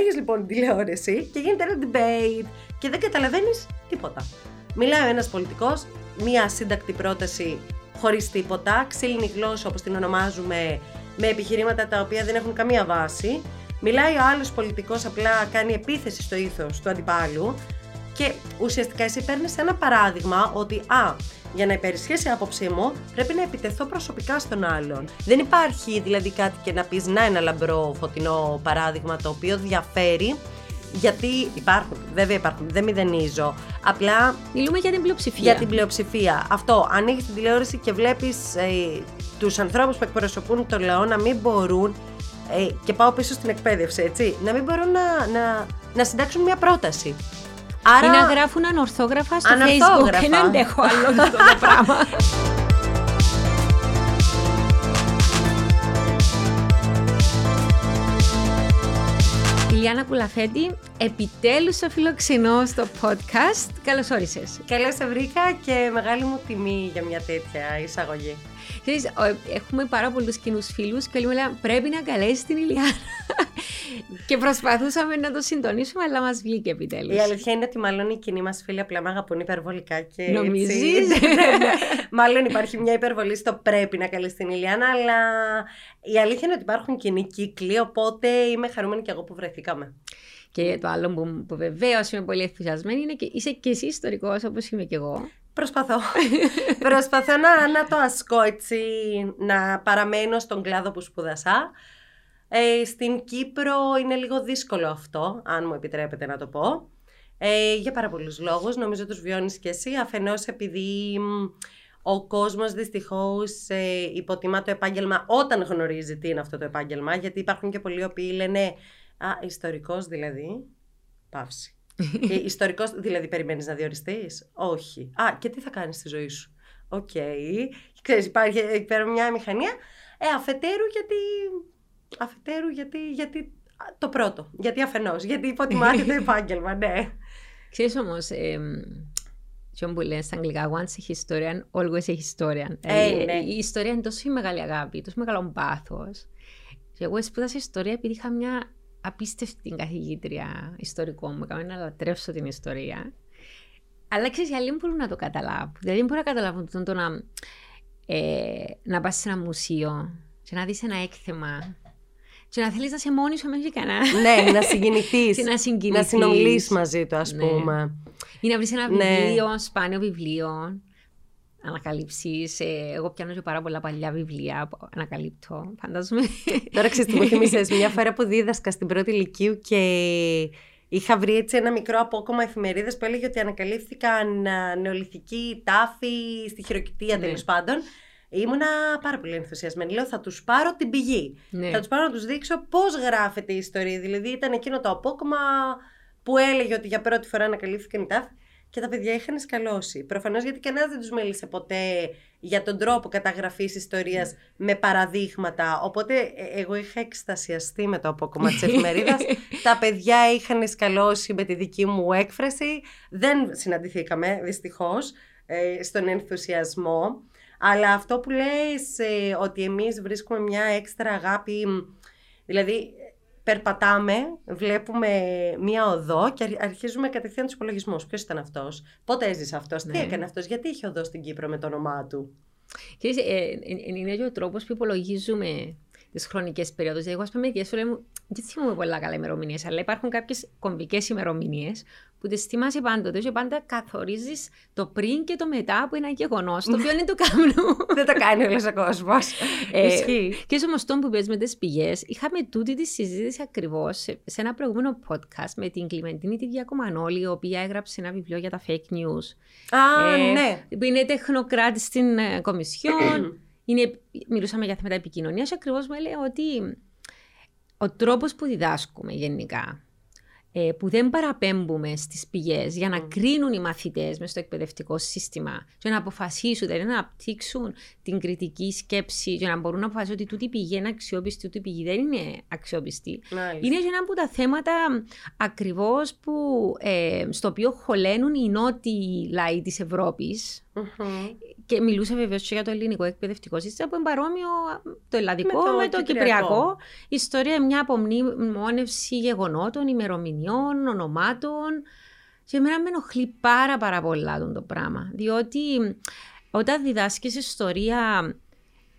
Ανοίγει λοιπόν τηλεόραση και γίνεται ένα debate και δεν καταλαβαίνεις τίποτα. Μιλάει ο ένας πολιτικός, μία σύντακτη πρόταση χωρίς τίποτα, ξύλινη γλώσσα όπως την ονομάζουμε, με επιχειρήματα τα οποία δεν έχουν καμία βάση. Μιλάει ο άλλος πολιτικός, απλά κάνει επίθεση στο ήθος του αντιπάλου. Και ουσιαστικά εσύ παίρνεις ένα παράδειγμα ότι, α, για να υπερισχύσει η άποψή μου, πρέπει να επιτεθώ προσωπικά στον άλλον. Δεν υπάρχει δηλαδή κάτι και να πεις να ένα λαμπρό φωτεινό παράδειγμα το οποίο διαφέρει. Γιατί υπάρχουν, βέβαια υπάρχουν, δεν μηδενίζω. Απλά. Μιλούμε για την πλειοψηφία. Για την πλειοψηφία. Αυτό. Ανοίγεις την τηλεόραση και βλέπεις ε, τους ανθρώπους που εκπροσωπούν το λαό να μην μπορούν. Ε, και πάω πίσω στην εκπαίδευση, έτσι. Να μην μπορούν να, να, να συντάξουν μια πρόταση. Άρα... Ή να γράφουν ανορθόγραφα στο facebook και να αντέχω άλλο αυτό το πράγμα. Ηλιάνα Κουλαφέτη, επιτέλους σε φιλοξενώ στο podcast. Καλώς όρισες. Καλώς σε βρήκα και μεγάλη μου τιμή για μια τέτοια εισαγωγή. Ξέρεις, έχουμε πάρα πολλούς κοινούς φίλους και όλοι μου λένε πρέπει να καλέσεις την Ηλιάνα. και προσπαθούσαμε να το συντονίσουμε, αλλά μας βγήκε επιτέλους. Η αλήθεια είναι ότι μάλλον οι κοινοί μας φίλοι απλά με αγαπούν υπερβολικά και Νομίζεις; μάλλον υπάρχει μια υπερβολή στο πρέπει να καλέσεις την Ηλιάνα, αλλά η αλήθεια είναι ότι υπάρχουν κοινοί κύκλοι, οπότε είμαι χαρούμενη και εγώ που βρεθήκαμε. Και το άλλο που, που βεβαίως είμαι πολύ ενθουσιασμένη είναι και είσαι και εσύ ιστορικός όπως είμαι και εγώ. Προσπαθώ. Προσπαθώ να, να το ασκώ έτσι, να παραμένω στον κλάδο που σπούδασα. Ε, στην Κύπρο είναι λίγο δύσκολο αυτό, αν μου επιτρέπετε να το πω. Ε, για πάρα πολλούς λόγους, νομίζω τους βιώνεις και εσύ, αφενός επειδή ο κόσμος δυστυχώς ε, υποτιμά το επάγγελμα όταν γνωρίζει τι είναι αυτό το επάγγελμα, γιατί υπάρχουν και πολλοί οποίοι λένε «Α, ιστορικός δηλαδή, παύση». Και ιστορικός, δηλαδή περιμένεις να διοριστείς; Όχι. Α, και τι θα κάνεις στη ζωή σου; OK. Okay. Ξέρεις, υπάρχει εκεί πέρα μια αμηχανία. Ε, αφετέρου γιατί. Αφετέρου γιατί. γιατί το πρώτο. Γιατί αφενός. Γιατί υποτιμάται το επάγγελμα, ναι. Ξέρεις όμως, ε, που λένε στα αγγλικά, once a historian, always a historian. Ε, ε, ναι. Η ιστορία είναι τόσο μεγάλη αγάπη, τόσο μεγάλο πάθος. Και εγώ σπούδασα ιστορία επειδή είχα μια απίστευτη καθηγήτρια ιστορικών μου, έκαμε να λατρεύσω την ιστορία. Αλλά ξέρεις, οι άλλοι μπορούν να το καταλάβουν. Δηλαδή, μπορούν να καταλάβουν το, να, ε, να πας σε ένα μουσείο και να δεις ένα έκθεμα και να θέλεις να είσαι μόνη σου με κανένα. Ναι, να συγκινηθείς. να συγκινηθείς. Να συνομιλήσει μαζί του, ας ναι. πούμε. Ή να βρεις ένα ναι. βιβλίο, σπάνιο βιβλίο ανακαλύψεις. Ε, εγώ πιάνω και πάρα πολλά παλιά βιβλία που ανακαλύπτω, φαντάζομαι. Τώρα ξέρεις τι μου θυμίσες, μια φορά που δίδασκα στην πρώτη ηλικίου και είχα βρει έτσι ένα μικρό απόκομμα εφημερίδες που έλεγε ότι ανακαλύφθηκαν νεολιθικοί τάφοι στη χειροκητία ναι. τέλος πάντων. Ήμουνα πάρα πολύ ενθουσιασμένη. Λέω θα τους πάρω την πηγή. Ναι. Θα τους πάρω να τους δείξω πώς γράφεται η ιστορία. Δηλαδή ήταν εκείνο το απόκομμα που έλεγε ότι για πρώτη φορά ανακαλύφθηκαν οι τάφοι και τα παιδιά είχαν σκαλώσει. Προφανώς γιατί κανένας δεν τους μίλησε ποτέ για τον τρόπο καταγραφής ιστορίας mm. με παραδείγματα. Οπότε ε, εγώ είχα εκστασιαστεί με το απόκομμα της εφημερίδας. τα παιδιά είχαν σκαλώσει με τη δική μου έκφραση. Δεν συναντηθήκαμε δυστυχώς ε, στον ενθουσιασμό. Αλλά αυτό που λες ε, ότι εμείς βρίσκουμε μια έξτρα αγάπη, δηλαδή περπατάμε, βλέπουμε μία οδό και αρχίζουμε κατευθείαν τους υπολογισμούς. Ποιος ήταν αυτός, πότε έζησε αυτός, τι ναι. έκανε αυτός, γιατί είχε οδό στην Κύπρο με το όνομά του; Ξέρεις, ε, ε, ε, είναι και ο τρόπος που υπολογίζουμε τις χρονικές περιόδους. Δηλαδή, εγώ, ας πούμε, μερικέ φορέ μου δεν θυμούμαι πολλά καλά ημερομηνίες, αλλά υπάρχουν κάποιες κομβικές ημερομηνίες που τις θυμάσαι πάντοτε και πάντα καθορίζεις το πριν και το μετά που είναι ένα γεγονός, το οποίο είναι του κάμνου. δεν το κάνει όλο ο κόσμος. ε, και στο μοστό που παίζει με τις πηγές, είχαμε τούτη τη συζήτηση ακριβώς σε, σε, ένα προηγούμενο podcast με την Κλιμεντίνη τη Διακομανόλη, η οποία έγραψε ένα βιβλίο για τα fake news. Α, ε, ναι. Που είναι τεχνοκράτης στην ε, Κομισιόν. είναι, μιλούσαμε για θέματα επικοινωνίας και ακριβώς μου έλεγε ότι ο τρόπος που διδάσκουμε γενικά ε, που δεν παραπέμπουμε στις πηγές για να κρίνουν οι μαθητές μες στο εκπαιδευτικό σύστημα και να αποφασίσουν, δηλαδή να αναπτύξουν την κριτική σκέψη για να μπορούν να αποφασίσουν ότι τούτη πηγή είναι αξιόπιστη, τούτη πηγή δεν είναι αξιόπιστη. Είναι ένα από τα θέματα ακριβώς που ε, στο οποίο χωλένουν οι νότιοι λαοί της Ευρώπη Και μιλούσε βεβαίως και για το ελληνικό εκπαιδευτικό σύστημα που είναι παρόμοιο το ελλαδικό με το, με το κυπριακό. κυπριακό. Η ιστορία μια απομνήμονευση γεγονότων, ημερομηνιών, ονομάτων. Και εμένα με ενοχλεί πάρα πάρα πολλά το πράγμα. Διότι όταν διδάσκεις ιστορία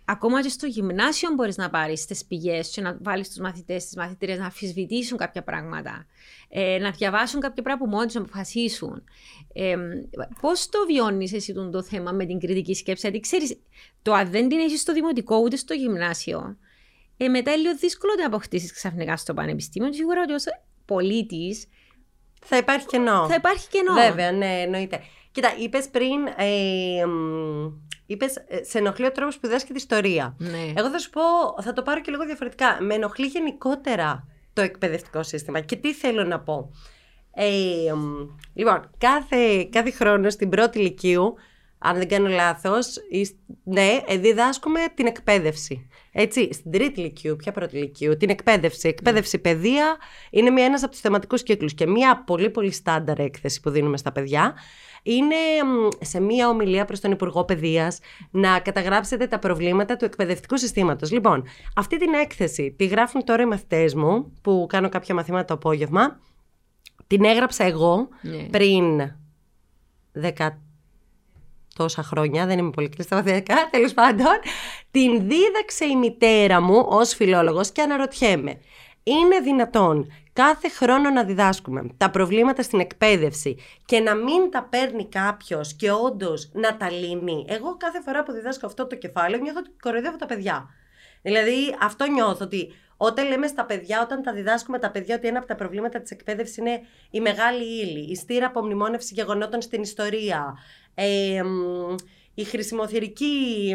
ακόμα και στο γυμνάσιο μπορείς να πάρεις τις πηγές και να βάλεις τους μαθητές, τις μαθητήρες να αμφισβητήσουν κάποια πράγματα. Ε, να διαβάσουν κάποια πράγματα που μόνοι τους αποφασίσουν. Ε, Πώς το βιώνεις εσύ το θέμα με την κριτική σκέψη, Γιατί ξέρεις, το αν δεν την έχεις στο δημοτικό ούτε στο γυμνάσιο, ε, μετά είναι λίγο δύσκολο να αποκτήσεις ξαφνικά στο πανεπιστήμιο. Σίγουρα ότι ως πολίτης. Θα υπάρχει κενό. Θα υπάρχει κενό. Βέβαια, ναι, εννοείται. Κοίτα, είπες πριν. Ε, Είπες, ε, σε ενοχλεί ο τρόπος που διδάσκει την ιστορία. Ναι. Εγώ θα σου πω, θα το πάρω και λίγο διαφορετικά. Με ενοχλεί γενικότερα το εκπαιδευτικό σύστημα. Και τι θέλω να πω. Ε, λοιπόν, κάθε, κάθε χρόνο στην πρώτη ηλικίου, αν δεν κάνω λάθος, ναι, ε, διδάσκουμε την εκπαίδευση. Έτσι, στην τρίτη ηλικίου, ποια πρώτη ηλικίου, την εκπαίδευση. Εκπαίδευση, παιδεία είναι ένας από τους θεματικούς κύκλους και μια πολύ πολύ στάνταρ έκθεση που δίνουμε στα παιδιά είναι σε μία ομιλία προς τον Υπουργό Παιδείας να καταγράψετε τα προβλήματα του εκπαιδευτικού συστήματος. Λοιπόν, αυτή την έκθεση τη γράφουν τώρα οι μαθητές μου που κάνω κάποια μαθήματα το απόγευμα. Την έγραψα εγώ ναι. πριν δεκα τόσα χρόνια, δεν είμαι πολύ κλειστά στα μαθηματικά, τέλος πάντων. Την δίδαξε η μητέρα μου ως φιλόλογος και αναρωτιέμαι, είναι δυνατόν κάθε χρόνο να διδάσκουμε τα προβλήματα στην εκπαίδευση και να μην τα παίρνει κάποιος και όντως να τα λύνει; Εγώ κάθε φορά που διδάσκω αυτό το κεφάλαιο νιώθω ότι κοροϊδεύω τα παιδιά. Δηλαδή αυτό νιώθω ότι όταν λέμε στα παιδιά, όταν τα διδάσκουμε τα παιδιά ότι ένα από τα προβλήματα της εκπαίδευσης είναι η μεγάλη ύλη, η στήρα απομνημόνευσης γεγονότων στην ιστορία, ε, η χρησιμοθυρική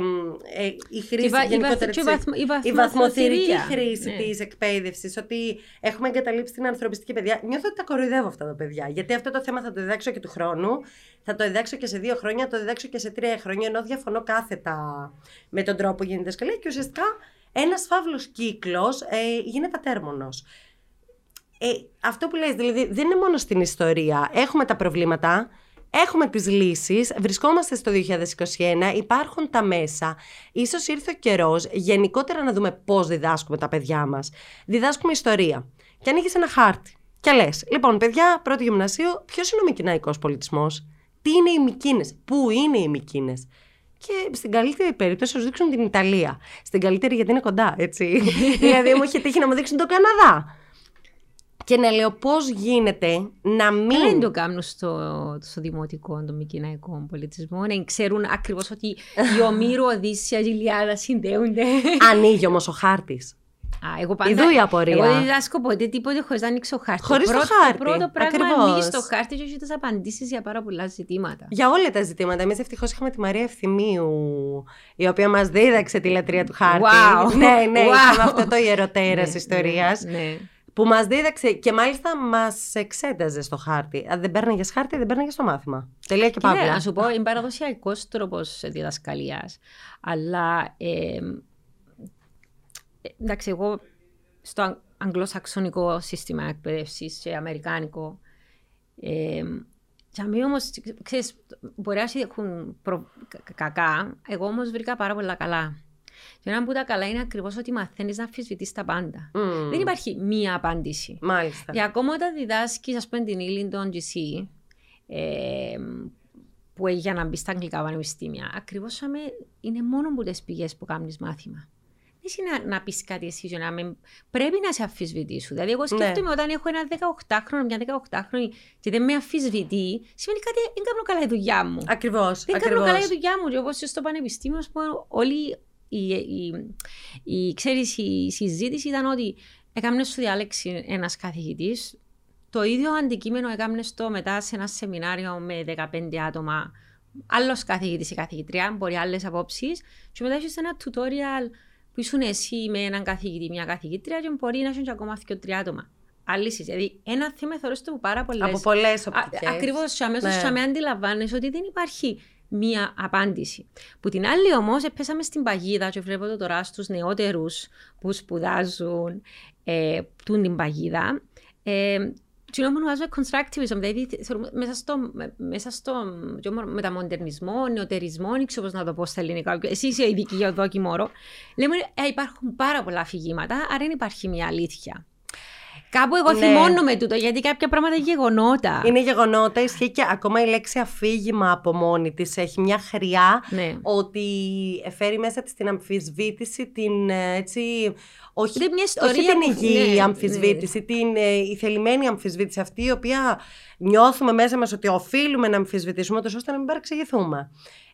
ε, η χρήση η, γενικότερα η, βαθμ, η, βαθμοθυρική χρήση ναι. της εκπαίδευσης ότι έχουμε εγκαταλείψει την ανθρωπιστική παιδεία. Νιώθω ότι τα κοροϊδεύω αυτά τα παιδιά γιατί αυτό το θέμα θα το διδάξω και του χρόνου. Θα το διδάξω και σε δύο χρόνια θα το διδάξω και σε τρία χρόνια ενώ διαφωνώ κάθετα με τον τρόπο που γίνεται διδασκαλία. Και ουσιαστικά ένας φαύλος κύκλος ε, γίνεται ατέρμονος. Ε, αυτό που λες, δηλαδή δεν είναι μόνο στην ιστορία. Έχουμε τα προβλήματα, Έχουμε τις λύσεις, βρισκόμαστε στο 2021, υπάρχουν τα μέσα. Ίσως ήρθε ο καιρός γενικότερα να δούμε πώς διδάσκουμε τα παιδιά μας. Διδάσκουμε ιστορία και ανοίγει ένα χάρτη. Και λες, λοιπόν παιδιά, πρώτο γυμνασίου, ποιος είναι ο μικυναϊκός πολιτισμός, τι είναι οι Μικίνες, πού είναι οι Μικίνες; Και στην καλύτερη περίπτωση σου δείξουν την Ιταλία. Στην καλύτερη γιατί είναι κοντά, έτσι. δηλαδή μου είχε τύχει να μου δείξουν τον Καναδά και να λέω πώς γίνεται να μην. Δεν το κάνουν στο, στο δημοτικό, το μικυναϊκό πολιτισμό, να ξέρουν ακριβώς ότι η Ομήρου, Οδύσσια, η Ιλιάδα συνδέονται. Ανοίγει όμως ο χάρτης. Α, εγώ πάντα, Ιδού η απορία. Εγώ δεν διδάσκω ποτέ τίποτε χωρίς να ανοίξω χάρτη. Χωρίς το, χάρτη. Το πρώτο πράγμα ανοίγεις το χάρτη και έχεις τις απαντήσεις για πάρα πολλά ζητήματα. Για όλα τα ζητήματα. Εμείς ευτυχώς είχαμε τη Μαρία Ευθυμίου, η οποία μας δίδαξε τη λατρεία του χάρτη. Wow. ναι, ναι, wow. είχαμε αυτό το ιεροτέρας ναι, ιστορίας. Ναι, ναι που μας δίδαξε και μάλιστα μας εξέταζε στο χάρτη. Αν δεν παίρναγες χάρτη, δεν παίρναγες στο μάθημα. Τελεία και παύλα. να σου πω, είναι παραδοσιακός τρόπος διδασκαλίας. Αλλά. Ε, εντάξει, εγώ στο αγγλοσαξονικό σύστημα εκπαίδευσης και αμερικάνικο. Ε, για μí όμως, ξέρεις, μπορεί να έχουν προ... κακά. Εγώ όμως βρήκα πάρα πολλά καλά. Και ένα που τα καλά είναι ακριβώς ότι μαθαίνεις να αμφισβητείς τα πάντα. Mm. Δεν υπάρχει μία απάντηση. Μάλιστα. Και ακόμα όταν διδάσκεις, ας πούμε, την Ήλιντον GC, ε, που έχει για να μπει στα αγγλικά πανεπιστήμια, ακριβώς είναι μόνο που τις πηγές που κάνεις μάθημα. Δεν είναι να, να πεις κάτι εσύ, να με... πρέπει να σε αμφισβητήσουν. Δηλαδή, εγώ ναι. σκέφτομαι ναι. όταν έχω ένα 18χρονο, μια 18χρονη και δεν με αμφισβητεί, σημαίνει κάτι δεν κάνω καλά η δουλειά μου. Ακριβώς. Δεν κάνω καλά η δουλειά μου. Και όπως στο πανεπιστήμιο, ας πούμε, όλοι η, η, η, ξέρεις, η συζήτηση ήταν ότι έκαμε σου διάλεξη ένας καθηγητής, το ίδιο αντικείμενο έκαμε στο μετά σε ένα σεμινάριο με 15 άτομα, άλλος καθηγητής ή καθηγητρία, μπορεί άλλες απόψεις, και μετά έχεις ένα tutorial που ήσουν εσύ με έναν καθηγητή, μια καθηγήτρια, και μπορεί να έχεις ακόμα δύο τρία άτομα. Άλλη Δηλαδή, ένα θέμα θεωρώ το πάρα πολλέ. Από πολλέ οπτικές. Ακριβώς, αμέσως ναι. με αντιλαμβάνεσαι ότι δεν υπάρχει μία απάντηση. Που την άλλη όμως πέσαμε στην παγίδα και βλέπω το τώρα στους νεότερους που σπουδάζουν ε, την παγίδα. Ε, τι που ονομάζουμε constructivism, δηλαδή μέσα στο, μέσα στο μεταμοντερνισμό, νεοτερισμό, δεν ξέρω πώς να το πω στα ελληνικά, εσύ είσαι ειδική για το δόκιμο λέμε ε, υπάρχουν πάρα πολλά αφηγήματα, άρα δεν υπάρχει μια αλήθεια. Κάπου εγώ ναι. θυμώνω με τούτο, γιατί κάποια πράγματα είναι γεγονότα. Είναι γεγονότα, ισχύει και ακόμα η λέξη αφήγημα από μόνη της έχει μια χρειά ναι. ότι φέρει μέσα της την αμφισβήτηση, την ε, έτσι. Όχι, μια ιστορία όχι την υγιή ναι, αμφισβήτηση, ναι. την ε, η θελημένη αμφισβήτηση αυτή, η οποία νιώθουμε μέσα μας ότι οφείλουμε να αμφισβητήσουμε, ώστε να μην παραξηγηθούμε.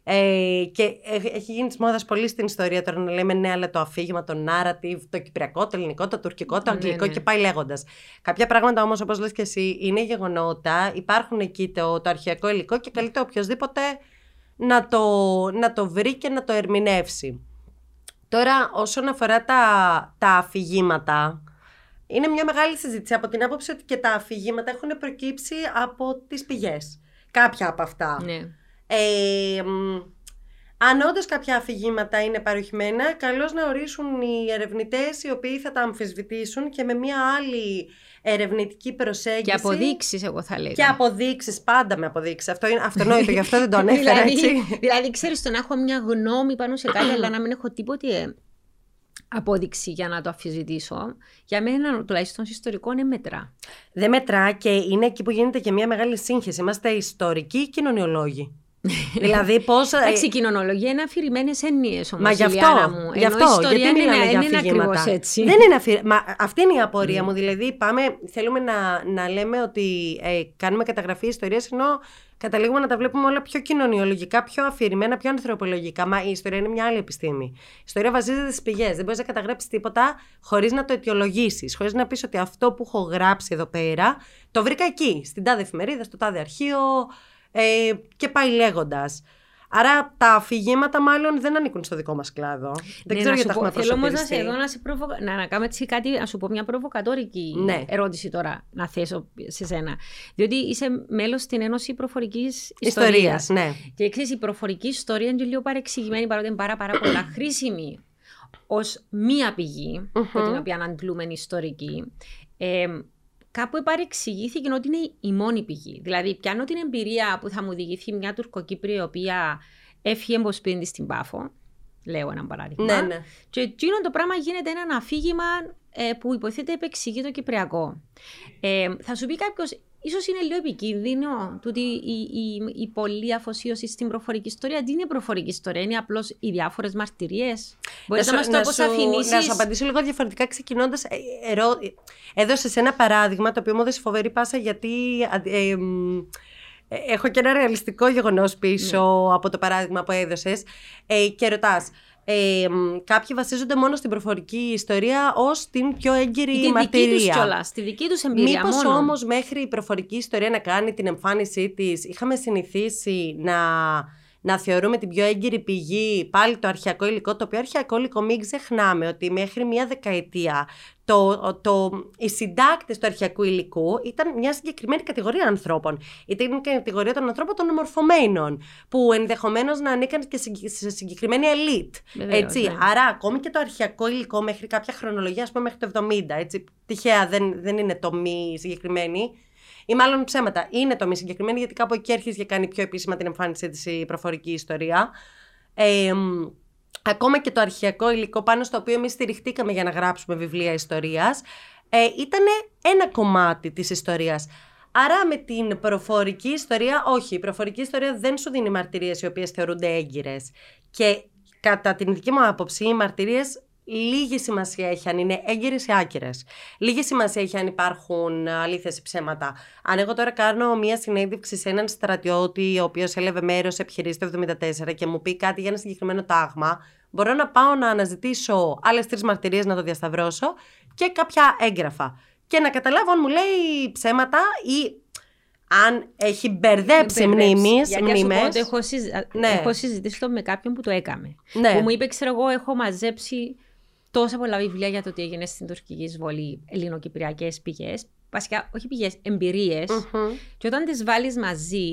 Ε, και έχει γίνει της μόδας πολύ στην ιστορία τώρα να λέμε ναι, αλλά το αφήγημα, το narrative, το κυπριακό, το ελληνικό, το τουρκικό, το ναι, αγγλικό ναι, και πάει λέγοντας. Κάποια πράγματα όμως, όπως λες και εσύ, είναι γεγονότα. Υπάρχουν εκεί το, το αρχαιακό υλικό και καλείται οποιοδήποτε να το, να το βρει και να το ερμηνεύσει. Τώρα, όσον αφορά τα, τα αφηγήματα, είναι μια μεγάλη συζήτηση από την άποψη ότι και τα αφηγήματα έχουν προκύψει από τις πηγές. Κάποια από αυτά. Ναι. Ε, αν όντως κάποια αφηγήματα είναι παροχημένα, καλώς να ορίσουν οι ερευνητές οι οποίοι θα τα αμφισβητήσουν και με μια άλλη ερευνητική προσέγγιση. Και αποδείξεις, εγώ θα λέγα. Και αποδείξεις, πάντα με αποδείξεις. Αυτό είναι αυτονόητο, γι' αυτό δεν το ανέφερα δηλαδή, έτσι. δηλαδή, ξέρεις, το να έχω μια γνώμη πάνω σε κάτι, αλλά να μην έχω τίποτε απόδειξη για να το αμφισβητήσω. Για μένα, τουλάχιστον ιστορικό, είναι μετρά. Δεν μετρά και είναι εκεί που γίνεται και μια μεγάλη σύγχυση. Είμαστε ιστορικοί κοινωνιολόγοι δηλαδή πώς. Εντάξει, η κοινωνολογία είναι αφηρημένες έννοιες όμως. Μα γι' αυτό. Μου. Γι αυτό γιατί είναι, μιλάμε για είναι αφηγήματα. Έτσι. Δεν είναι αφη... Μα αυτή είναι η απορία mm. μου. Δηλαδή, πάμε, θέλουμε να, να λέμε ότι ε, κάνουμε καταγραφή ιστορίας, ενώ καταλήγουμε να τα βλέπουμε όλα πιο κοινωνιολογικά, πιο αφηρημένα, πιο ανθρωπολογικά. Μα η ιστορία είναι μια άλλη επιστήμη. Η ιστορία βασίζεται στις πηγές. Δεν μπορείς να καταγράψεις τίποτα χωρίς να το αιτιολογήσεις. Χωρίς να πεις ότι αυτό που έχω γράψει εδώ πέρα το βρήκα εκεί, στην τάδε εφημερίδα, στο τάδε αρχείο, ε, και πάει λέγοντας. Άρα τα αφηγήματα μάλλον δεν ανήκουν στο δικό μας κλάδο. δεν ναι, ξέρω γιατί τα έχουμε Θέλω όμως να, εδώ να, σε προβο... να, να κάνω έτσι κάτι, να σου πω μια προβοκατόρικη ναι. ερώτηση τώρα να θέσω σε σένα. Διότι είσαι μέλος στην Ένωση Προφορικής Ιστορίας. Ναι. Και ξέρεις, η προφορική ιστορία είναι λίγο παρεξηγημένη παρότι είναι πάρα, πάρα πολλά χρήσιμη ως μία πηγή, mm-hmm. από την οποία αντλούμε ιστορική. Ε, κάπου παρεξηγήθηκε ότι είναι η μόνη πηγή. Δηλαδή, πιάνω την εμπειρία που θα μου διηγηθεί μια Τουρκοκύπρια η οποία έφυγε εμποσπίντη στην Πάφο. Λέω ένα παράδειγμα. Ναι, ναι. Και εκείνο το πράγμα γίνεται ένα αφήγημα ε, που υποθέτει επεξηγεί το Κυπριακό. Ε, θα σου πει κάποιος, ίσως είναι λίγο επικίνδυνο το η, η, η, πολλή αφοσίωση στην προφορική ιστορία. Τι είναι προφορική ιστορία, είναι απλώς οι διάφορες μαρτυρίες. Μπορείς να μας το πώ αφηνήσει. Να σου απαντήσω λίγο διαφορετικά, ξεκινώντας. Ε, ερώ... Έδωσες ένα παράδειγμα το οποίο μου έδωσε φοβερή πάσα γιατί. Ε, ε, έχω και ένα ρεαλιστικό γεγονός πίσω ναι. από το παράδειγμα που έδωσες. Ε, και ρωτάς, ε, κάποιοι βασίζονται μόνο στην προφορική ιστορία ως την πιο έγκυρη την μαρτυρία. Δική τους κιόλας, τη δική τους εμπειρία. Μήπως όμως μέχρι η προφορική ιστορία να κάνει την εμφάνισή της, είχαμε συνηθίσει να να θεωρούμε την πιο έγκυρη πηγή πάλι το αρχαιακό υλικό, το οποίο αρχαιακό υλικό μην ξεχνάμε ότι μέχρι μία δεκαετία το, το, οι συντάκτες του αρχαιακού υλικού ήταν μια συγκεκριμένη κατηγορία ανθρώπων. Ήταν η κατηγορία των ανθρώπων των ομορφωμένων, που ενδεχομένως να ανήκαν και σε συγκεκριμένη ελίτ. έτσι. Ναι. Άρα, ακόμη και το αρχαιακό υλικό μέχρι κάποια χρονολογία, ας πούμε μέχρι το 70, έτσι, τυχαία δεν, δεν είναι το μη συγκεκριμένη, ή μάλλον ψέματα. Είναι το μη συγκεκριμένη, γιατί κάπου εκεί έρχεται και κάνει πιο επίσημα την εμφάνισή της η προφορική ιστορία. Ε, ακόμα και το αρχαιακό υλικό πάνω στο οποίο εμείς στηριχτήκαμε για να γράψουμε βιβλία ιστορίας, ε, ήταν ένα κομμάτι της ιστορίας. Άρα με την προφορική ιστορία, όχι, η προφορική ιστορία δεν σου δίνει μαρτυρίες οι οποίες θεωρούνται έγκυρες. Και κατά την δική μου άποψη, οι μαρτυρίες Λίγη σημασία έχει αν είναι έγκυρες ή άκυρες. Λίγη σημασία έχει αν υπάρχουν αλήθειες ή ψέματα. Αν εγώ τώρα κάνω μία συνέντευξη σε έναν στρατιώτη, ο οποίος έλαβε μέρος σε επιχειρήσει το 1974 και μου πει κάτι για ένα συγκεκριμένο τάγμα, μπορώ να πάω να αναζητήσω άλλες τρεις μαρτυρίες να το διασταυρώσω και κάποια έγγραφα. Και να καταλάβω αν μου λέει ψέματα ή αν έχει μπερδέψει μνήμες, μνήμες. Έχω, ναι. έχω συζητήσει το με κάποιον που το έκαμε. Ναι. Που μου είπε, ξέρω εγώ, έχω μαζέψει τόσα πολλά βιβλία για το τι έγινε στην τουρκική εισβολή, ελληνοκυπριακές πηγές. Βασικά, όχι πηγές, εμπειρίες. Mm-hmm. Και όταν τις βάλεις μαζί,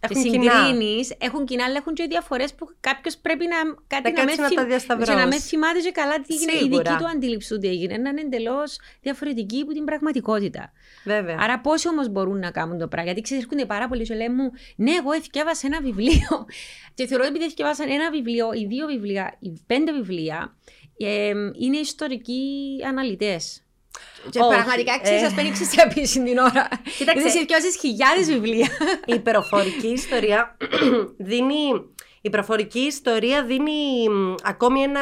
και Έχουν κοινά. συγκρίνεις, έχουν κοινά, αλλά έχουν και διαφορές που κάποιος πρέπει να, κάτι Να κάτσει με να θυμ- τα διασταυρώσεις. και να με θυμάται και καλά τι έγινε. Η Σίγουρα. δική του αντίληψη του τι έγινε. Να είναι εντελώς διαφορετική από την πραγματικότητα. Βέβαια. Άρα, πόσοι όμως μπορούν να κάνουν το πράγμα. Γιατί ξέρει, έρχονται πάρα πολλοί και λένε μου, Ναι, εγώ εθιάβασα ένα βιβλίο. και θεωρώ ότι επειδή εθιάβασαν ένα βιβλίο, οι δύο βιβλία, οι πέντε βιβλία, ε, είναι ιστορικοί αναλυτές. Και Όχι, πραγματικά ξέρεις, ε. σας παίρνει ξεσιαπήση την ώρα. Κοίταξε. Γιατί θυκιάζει χιλιάδες βιβλία. η προφορική ιστορία δίνει. Η προφορική ιστορία δίνει μ, ακόμη ένα.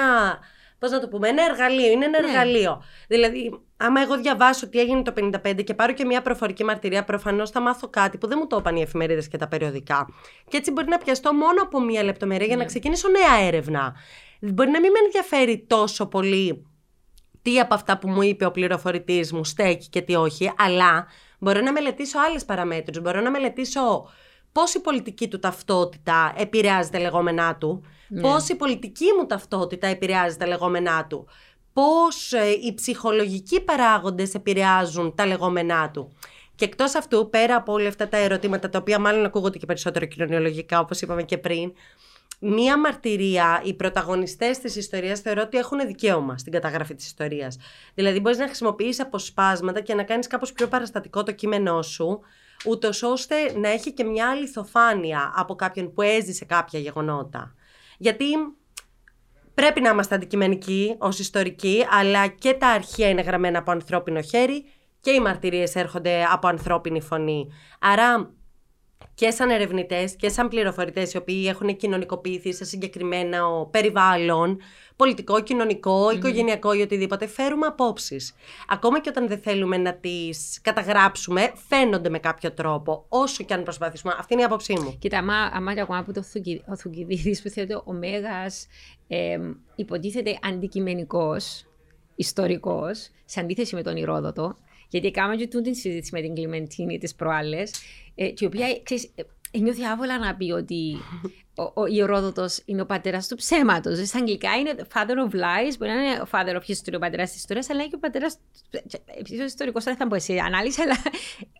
Πώς να το πούμε, ένα εργαλείο. Είναι ένα Ναι. εργαλείο. Δηλαδή, άμα εγώ διαβάσω τι έγινε το 55 και πάρω και μια προφορική μαρτυρία, προφανώς θα μάθω κάτι που δεν μου το είπαν οι εφημερίδες και τα περιοδικά. Και έτσι μπορεί να πιαστώ μόνο από μία λεπτομέρεια για να Ναι. ξεκινήσω νέα έρευνα. Μπορεί να μην με ενδιαφέρει τόσο πολύ τι από αυτά που μου είπε ο πληροφορητής μου στέκει και τι όχι, αλλά μπορώ να μελετήσω άλλες παραμέτρους. Μπορώ να μελετήσω πώς η πολιτική του ταυτότητα επηρεάζει τα λεγόμενά του, Ναι. πώς η πολιτική μου ταυτότητα επηρεάζει τα λεγόμενά του, πώς ε, οι ψυχολογικοί παράγοντες επηρεάζουν τα λεγόμενά του. Και εκτός αυτού, πέρα από όλα αυτά τα ερωτήματα, τα οποία μάλλον ακούγονται και περισσότερο κοινωνιολογικά, όπως είπαμε και πριν, μία μαρτυρία, οι πρωταγωνιστές της ιστορίας θεωρώ ότι έχουν δικαίωμα στην καταγραφή της ιστορίας. Δηλαδή μπορείς να χρησιμοποιείς αποσπάσματα και να κάνεις κάπως πιο παραστατικό το κείμενό σου, ούτως ώστε να έχει και μια αληθοφάνεια από κάποιον που έζησε κάποια γεγονότα. Γιατί πρέπει να είμαστε αντικειμενικοί ως ιστορικοί, αλλά και τα αρχεία είναι γραμμένα από ανθρώπινο χέρι και οι μαρτυρίες έρχονται από ανθρώπινη φωνή. Άρα και σαν ερευνητές και σαν πληροφορητές οι οποίοι έχουν κοινωνικοποιηθεί σε συγκεκριμένο περιβάλλον, πολιτικό, κοινωνικό, οικογενειακό ή οτιδήποτε, φέρουμε απόψεις. Ακόμα και όταν δεν θέλουμε να τις καταγράψουμε, φαίνονται με κάποιο τρόπο, όσο και αν προσπαθήσουμε. Αυτή είναι η άποψή μου. Κοίτα, άμα, άμα και ακόμα από το Θουκυ- ο Θουκυδίδης που θεωρείται ο Μέγας ε, υποτίθεται αντικειμενικός, ιστορικός, σε αντίθεση με τον Ηρόδοτο, γιατί κάναμε και τούτη τη συζήτηση με την Κλιμεντίνη τις προάλλες, ε, και η οποία, ξέρεις, ε, νιώθει άβολα να πει ότι ο, ο Ηρόδοτος είναι ο πατέρας του ψέματος. Στα αγγλικά είναι father of lies, μπορεί να είναι ο father of history, ο πατέρας της ιστορίας, αλλά είναι και ο πατέρας, επίσης ο ιστορικός δεν θα πω σε ανάλυση, αλλά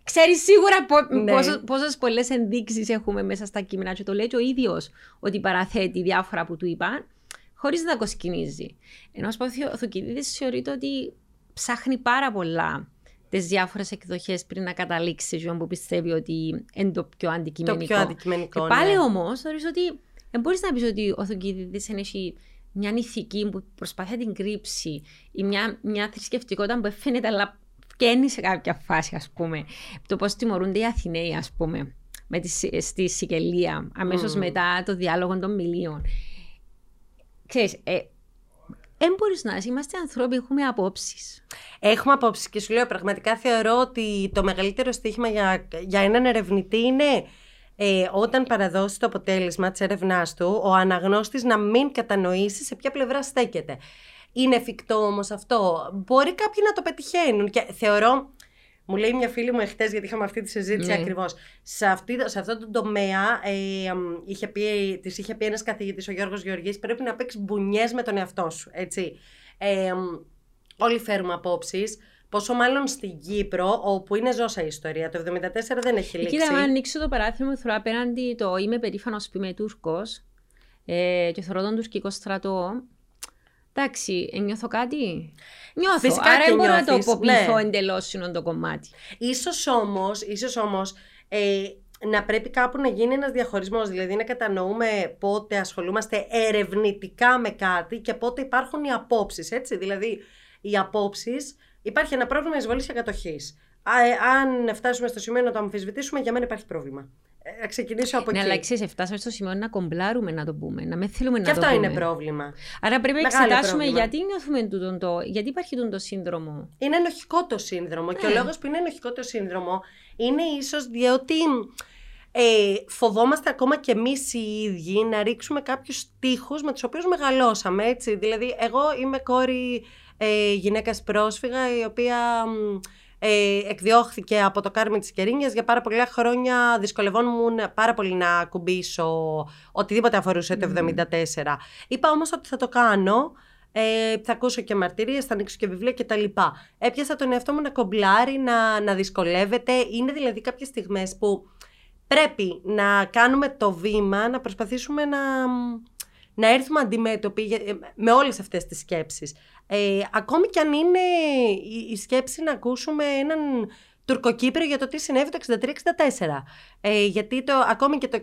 ξέρει σίγουρα πο, Ναι. πόσο, πόσες πολλές ενδείξεις έχουμε μέσα στα κείμενα και το λέει και ο ίδιος ότι παραθέτει διάφορα που του είπαν, χωρίς να τα κοσκινίζει. Ενώ ας πω, ο Θουκυδίδης θεωρείται ότι ψάχνει πάρα πολλά τις διάφορες εκδοχές πριν να καταλήξει σε ποιον που πιστεύει ότι είναι το πιο Το αντικειμενικό. πιο αντικειμενικό. Και πάλι ναι. όμως, θεωρείς ότι δεν μπορείς να πεις ότι ο Θουκυδίδης έχει μια ηθική που προσπαθεί να την κρύψει ή μια, μια θρησκευτικότητα που φαίνεται αλλά φκένει σε κάποια φάση, ας πούμε. Το πώς τιμωρούνται οι Αθηναίοι, ας πούμε, με τη, Συ- στη Σικελία, αμέσως Μμμ. μετά το διάλογο των μιλίων. Ξέρεις, ε, δεν μπορείς να είσαι, είμαστε ανθρώποι, έχουμε απόψεις. Έχουμε απόψεις και σου λέω πραγματικά θεωρώ ότι το μεγαλύτερο στοίχημα για, για έναν ερευνητή είναι ε, όταν παραδώσει το αποτέλεσμα της έρευνάς του, ο αναγνώστης να μην κατανοήσει σε ποια πλευρά στέκεται. Είναι εφικτό όμως αυτό; Μπορεί κάποιοι να το πετυχαίνουν και θεωρώ, μου λέει μια φίλη μου εχθές γιατί είχαμε αυτή τη συζήτηση Ναι. ακριβώς, σε, αυτή, σε αυτό το τομέα ε, μ, είχε πει, της είχε πει ένας καθηγητής, ο Γιώργος Γεωργής, πρέπει να παίξεις μπουνιές με τον εαυτό σου, έτσι. Ε, μ, όλοι φέρουμε απόψεις, πόσο μάλλον στην Κύπρο, όπου είναι ζώσα η ιστορία. Το 74 δεν έχει λήξει. Κοίτα, αν ανοίξω το παράθυρο μου, θεωρώ απέναντι το είμαι περήφανος που είμαι Τούρκος ε, και θεωρώ τον τουρκικό στρατό. Εντάξει, ε, νιώθω κάτι. Νιώθω. Φυσικά Άρα και δεν μπορώ να το νιώθεις, αποποιηθώ ναι. εντελώς το κομμάτι. Ίσως όμως, ίσως όμως ε, να πρέπει κάπου να γίνει ένας διαχωρισμός, δηλαδή να κατανοούμε πότε ασχολούμαστε ερευνητικά με κάτι και πότε υπάρχουν οι απόψεις, έτσι. Δηλαδή, οι απόψεις, υπάρχει ένα πρόβλημα εισβολής και κατοχής. Α, ε, αν φτάσουμε στο σημείο να το αμφισβητήσουμε, για μένα υπάρχει πρόβλημα. Ε, να ξεκινήσω από Ναι, εκεί. αλλά ξέρεις, φτάσαμε στο σημείο να κομπλάρουμε να το πούμε, να μην θέλουμε και να το αυτό πούμε. είναι πρόβλημα. Άρα πρέπει να Μεγάλο εξετάσουμε πρόβλημα. γιατί νιώθουμε τούτον το. Γιατί υπάρχει τούτο το σύνδρομο. Είναι ενοχικό το σύνδρομο και ο Ναι. λόγος που είναι ενοχικό το σύνδρομο είναι ίσως διότι ε, φοβόμαστε ακόμα και εμείς οι ίδιοι να ρίξουμε κάποιους τείχους με τους οποίους μεγαλώσαμε, έτσι. Δηλαδή, εγώ είμαι κόρη ε, γυναίκας πρόσφυγα η οποία μ, ε, εκδιώχθηκε από το κάρμι της Κερίνιας για πάρα πολλά χρόνια δυσκολευόμουν πάρα πολύ να ακουμπήσω οτιδήποτε αφορούσε το 74. Είπα όμως ότι θα το κάνω ε, θα ακούσω και μαρτυρίες, θα ανοίξω και βιβλία κτλ. Έπιασα τον εαυτό μου να κομπλάρει, να, να δυσκολεύεται. Είναι δηλαδή κάποιες στιγμές που πρέπει να κάνουμε το βήμα, να προσπαθήσουμε να, να έρθουμε αντιμέτωποι ε, με όλες αυτές τις σκέψεις. Ε, ακόμη κι αν είναι η, σκέψη να ακούσουμε έναν Τουρκοκύπριο για το τι συνέβη το 63-64. Ε, γιατί το, ακόμη και το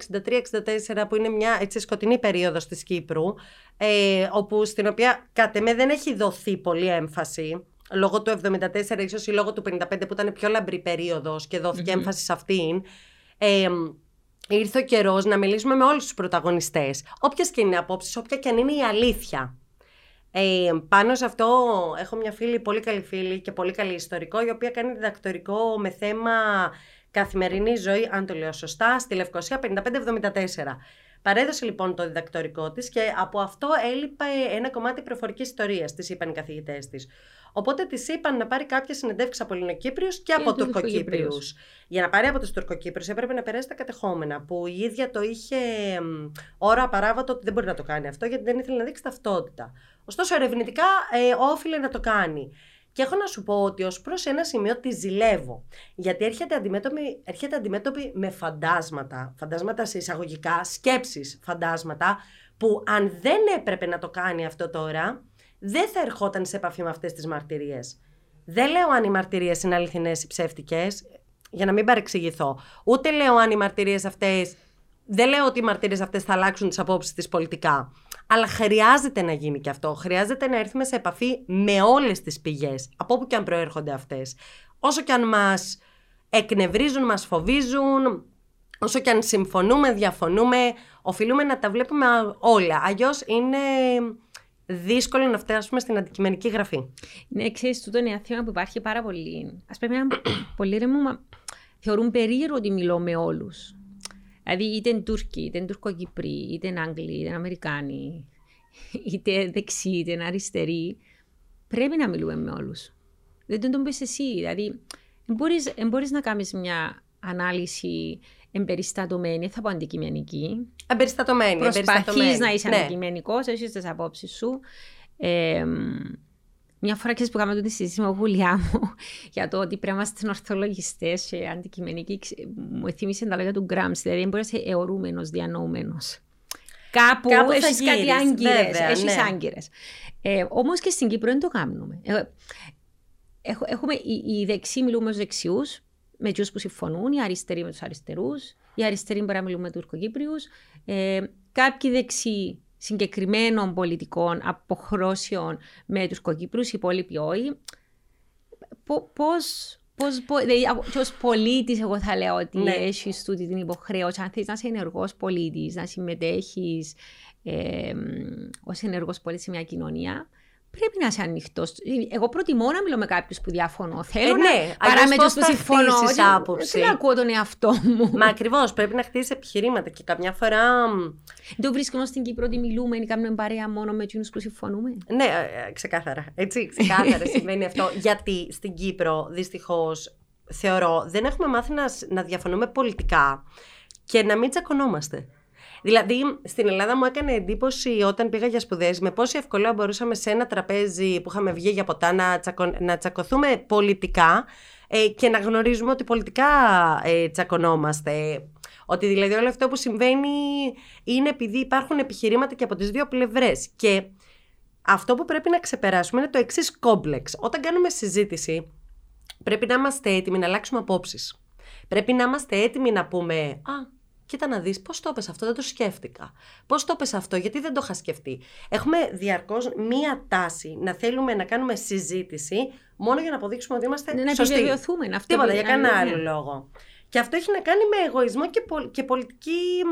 63-64 που είναι μια έτσι, σκοτεινή περίοδος της Κύπρου, ε, όπου στην οποία κατ' εμέ δεν έχει δοθεί πολύ έμφαση, λόγω του 74 ίσως ή λόγω του 55 που ήταν πιο λαμπρή περίοδος και δοθηκε έμφαση σε αυτήν, ε, ήρθε ο καιρός να μιλήσουμε με όλους τους πρωταγωνιστές. Όποιες και είναι οι απόψεις, όποια και αν είναι η αλήθεια. Ε, πάνω σε αυτό έχω μια φίλη, πολύ καλή φίλη και πολύ καλή ιστορικό, η οποία κάνει διδακτορικό με θέμα καθημερινή ζωή, αν το λέω σωστά, στη Λευκοσία 55-74. Παρέδωσε λοιπόν το διδακτορικό της και από αυτό έλειπε ένα κομμάτι προφορικής ιστορίας, της είπαν οι καθηγητές της. Οπότε της είπαν να πάρει κάποιες συνεντεύξεις από Ελληνοκύπριου και, από Τουρκοκύπριους. Για να πάρει από τους Τουρκοκύπριους έπρεπε να περάσει τα κατεχόμενα, που η ίδια το είχε ώρα απαράβατο ότι δεν μπορεί να το κάνει αυτό, γιατί δεν ήθελε να δείξει ταυτότητα. Ωστόσο, ερευνητικά ε, όφιλε να το κάνει. Και έχω να σου πω ότι ως προς ένα σημείο τη ζηλεύω. Γιατί έρχεται αντιμέτωπη, έρχεται αντιμέτωπη με φαντάσματα, φαντάσματα σε εισαγωγικά, σκέψεις φαντάσματα, που αν δεν έπρεπε να το κάνει αυτό τώρα, δεν θα ερχόταν σε επαφή με αυτές τις μαρτυρίες. Δεν λέω αν οι μαρτυρίες είναι αληθινές ή ψεύτικες, για να μην παρεξηγηθώ. Ούτε λέω αν οι μαρτυρίες αυτές. Δεν λέω ότι οι μαρτυρίες αυτές θα αλλάξουν τις απόψεις της πολιτικά. Αλλά χρειάζεται να γίνει και αυτό. Χρειάζεται να έρθουμε σε επαφή με όλες τις πηγές, από όπου και αν προέρχονται αυτές. Όσο και αν μας εκνευρίζουν, μας φοβίζουν, όσο και αν συμφωνούμε, διαφωνούμε, οφείλουμε να τα βλέπουμε όλα. Αλλιώς είναι δύσκολο να φτάσουμε στην αντικειμενική γραφή. Ναι, ξέρεις, τούτο είναι ένα θέμα που υπάρχει πάρα πολύ. Α πούμε, πολύ ρεμό, θεωρούν περίεργο ότι μιλώ με όλους. Δηλαδή, είτε είναι Τούρκοι, είτε είναι Τουρκοκυπροί, είτε είναι Άγγλοι, είτε είναι Αμερικάνοι, είτε δεξί, είτε είναι αριστεροί. Πρέπει να μιλούμε με όλους. Δεν τον πεις εσύ. Δηλαδή, δεν μπορείς να κάνεις μια ανάλυση εμπεριστατωμένη, θα πω αντικειμενική. Εμπεριστατωμένη. Προσπαθείς να είσαι ναι. αντικειμενικός, έχεις τις απόψεις σου. Ε, μια φορά και που κάναμε τη συζήτηση με γουλιά μου για το ότι πρέπει να είμαστε ορθολογιστέ και αντικειμενικοί, μου θύμισε τα λόγια του Γκραμ. Δηλαδή, δεν μπορείς να είσαι αιωρούμενος, διανοούμενος. Κάπου, Κάπου έχεις κάτι άγκυρες. Έχεις ναι. άγκυρες. Ε, Όμως και στην Κύπρο δεν το κάνουμε. Ε, έχουμε, οι, οι δεξιοί μιλούμε στου δεξιούς, με του που συμφωνούν, οι αριστεροί με τους αριστερούς, οι αριστεροί μπορεί να μιλούν με Τουρκοκύπριους. Ε, κάποιοι δεξιοί συγκεκριμένων πολιτικών αποχρώσεων με τους κοκύπρους, οι υπόλοιποι όχι. Πώς, Πώς, δηλαδή, και ως πολίτης εγώ θα λέω ότι ναι. έχεις τούτη την υποχρέωση, αν θέλεις να είσαι ενεργός πολίτης, να συμμετέχεις ε, ως ενεργός πολίτης σε μια κοινωνία, πρέπει να είσαι ανοιχτός. Εγώ προτιμώ να μιλώ με κάποιους που διαφωνώ. Θέλω ε, ναι, να παρά με τους που συμφωνώ. Άποψη; Δεν ακούω τον εαυτό μου. Μα ακριβώς, πρέπει να χτίσεις επιχειρήματα και καμιά φορά. Δεν βρίσκουμε στην Κύπρο ότι μιλούμε ή κάνουμε παρέα μόνο με εκείνους που συμφωνούμε. Ναι, ε, ε, ξεκάθαρα. Έτσι, ξεκάθαρα συμβαίνει αυτό. Γιατί στην Κύπρο, δυστυχώς, θεωρώ, δεν έχουμε μάθει να, να διαφωνούμε πολιτικά και να μην τσακωνόμαστε. Δηλαδή, στην Ελλάδα μου έκανε εντύπωση όταν πήγα για σπουδές με πόση ευκολία μπορούσαμε σε ένα τραπέζι που είχαμε βγει για ποτά να, τσακω... να τσακωθούμε πολιτικά ε, και να γνωρίζουμε ότι πολιτικά ε, τσακωνόμαστε. Ότι δηλαδή όλο αυτό που συμβαίνει είναι επειδή υπάρχουν επιχειρήματα και από τις δύο πλευρές. Και αυτό που πρέπει να ξεπεράσουμε είναι το εξής κόμπλεξ. Όταν κάνουμε συζήτηση, πρέπει να είμαστε έτοιμοι να αλλάξουμε απόψεις. Πρέπει να είμαστε έτοιμοι να πούμε «Α, κοίτα να δεις πώς το έπες αυτό, δεν το σκέφτηκα. Πώς το έπες αυτό, γιατί δεν το είχα σκεφτεί. Έχουμε διαρκώς μία τάση να θέλουμε να κάνουμε συζήτηση μόνο για να αποδείξουμε ότι είμαστε ναι, σωστοί. Να επιβεβαιωθούμε. Αυτό Τίποτα, για κανένα άλλο λόγο. Και αυτό έχει να κάνει με εγωισμό και, και πολιτική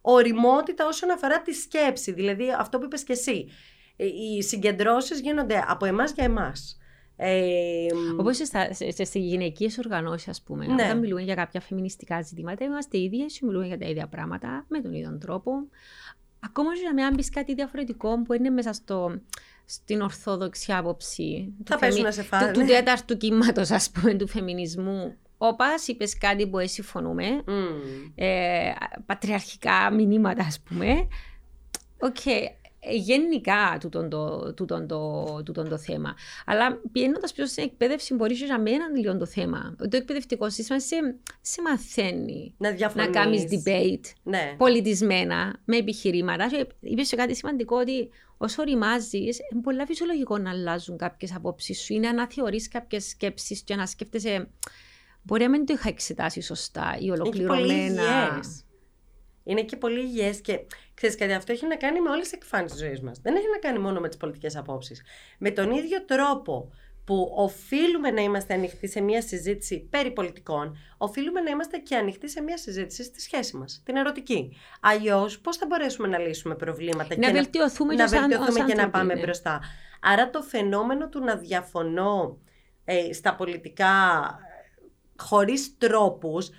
οριμότητα όσον αφορά τη σκέψη. Δηλαδή αυτό που είπες και εσύ. Ε, οι συγκεντρώσεις γίνονται από εμάς για εμάς. Ε, Όπως στι γυναικείε οργανώσεις, ας πούμε, ναι. όταν μιλούμε για κάποια φεμινιστικά ζητήματα, είμαστε οι ίδιες, μιλούμε για τα ίδια πράγματα, με τον ίδιο τρόπο. Ακόμα και να μην πεις κάτι διαφορετικό που είναι μέσα στο, στην ορθόδοξη άποψη θα του, φεμι... σε φάνε. του, του τέταρτου κύματος, ας πούμε, του φεμινισμού. Όπας, είπες κάτι που συμφωνούμε. Mm. Ε, πατριαρχικά μηνύματα, ας πούμε. OK. Okay ε, γενικά τούτον το, τούτον το, τούτον το θέμα. Αλλά πηγαίνοντας πιο στην εκπαίδευση, μπορείς να μην είναι λίγο το θέμα. Το εκπαιδευτικό σύστημα σε, σε μαθαίνει Να να διαφωνείς. κάνεις debate Ναι. πολιτισμένα, με επιχειρήματα. Και είπες και κάτι σημαντικό ότι όσο οριμάζεις, είναι πολύ φυσιολογικό να αλλάζουν κάποιες απόψεις σου ή να αναθεωρείς κάποιες σκέψεις και να σκέφτεσαι. Μπορεί να μην το είχα εξετάσει σωστά ή Είναι και πολύ ολοκληρωμένα. υγιές. Είναι και πολύ υγιές και ξέρεις κάτι, αυτό έχει να κάνει με όλες τις εκφάνσεις της ζωής μας. Δεν έχει να κάνει μόνο με τις πολιτικές απόψεις. Με τον ίδιο τρόπο που οφείλουμε να είμαστε ανοιχτοί σε μια συζήτηση περί πολιτικών, οφείλουμε να είμαστε και ανοιχτοί σε μια συζήτηση στη σχέση μας, την ερωτική. Αλλιώς, πώς θα μπορέσουμε να λύσουμε προβλήματα Να και βελτιωθούμε να, και να σαν- βελτιωθούμε ως και να άνθρωποι, πάμε ναι. μπροστά. Άρα το φαινόμενο του να διαφωνώ ε, στα πολιτικά ε, χωρίς τρόπους,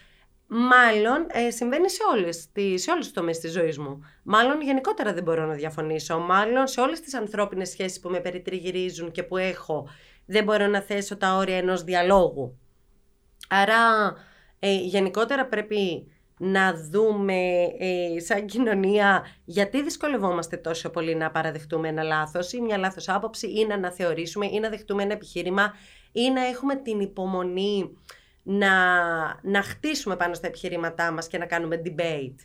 μάλλον ε, συμβαίνει σε όλες, τις, σε όλες τις τομείς της ζωής μου. Μάλλον γενικότερα δεν μπορώ να διαφωνήσω. Μάλλον σε όλες τις ανθρώπινες σχέσεις που με περιτριγυρίζουν και που έχω, δεν μπορώ να θέσω τα όρια ενός διαλόγου. Άρα, ε, γενικότερα πρέπει να δούμε ε, σαν κοινωνία γιατί δυσκολευόμαστε τόσο πολύ να παραδεχτούμε ένα λάθος ή μια λάθος άποψη ή να αναθεωρήσουμε ή να δεχτούμε ένα επιχείρημα ή να έχουμε την υπομονή να, να χτίσουμε πάνω στα επιχειρήματά μας και να κάνουμε debate.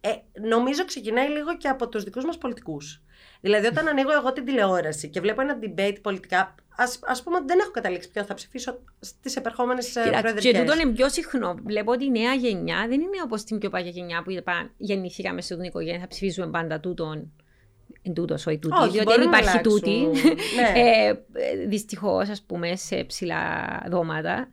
Ε, νομίζω ξεκινάει λίγο και από τους δικούς μας πολιτικούς. Δηλαδή όταν ανοίγω εγώ την τηλεόραση και βλέπω ένα debate πολιτικά, ας, ας πούμε ότι δεν έχω καταλήξει ποιο θα ψηφίσω στις επερχόμενες ε, Κοίτα, και προεδρικές. τούτο είναι πιο συχνό. Βλέπω ότι η νέα γενιά δεν είναι όπως την πιο παλιά γενιά που είπα, γεννηθήκαμε σε την οικογένεια, θα ψηφίζουμε πάντα τούτον. Εν τούτος, όχι τούτη, Όχι, διότι μπορούν δεν να υπάρχει αλλάξουν. τούτη. Ναι. ε, Δυστυχώς, ας πούμε, σε ψηλά δώματα.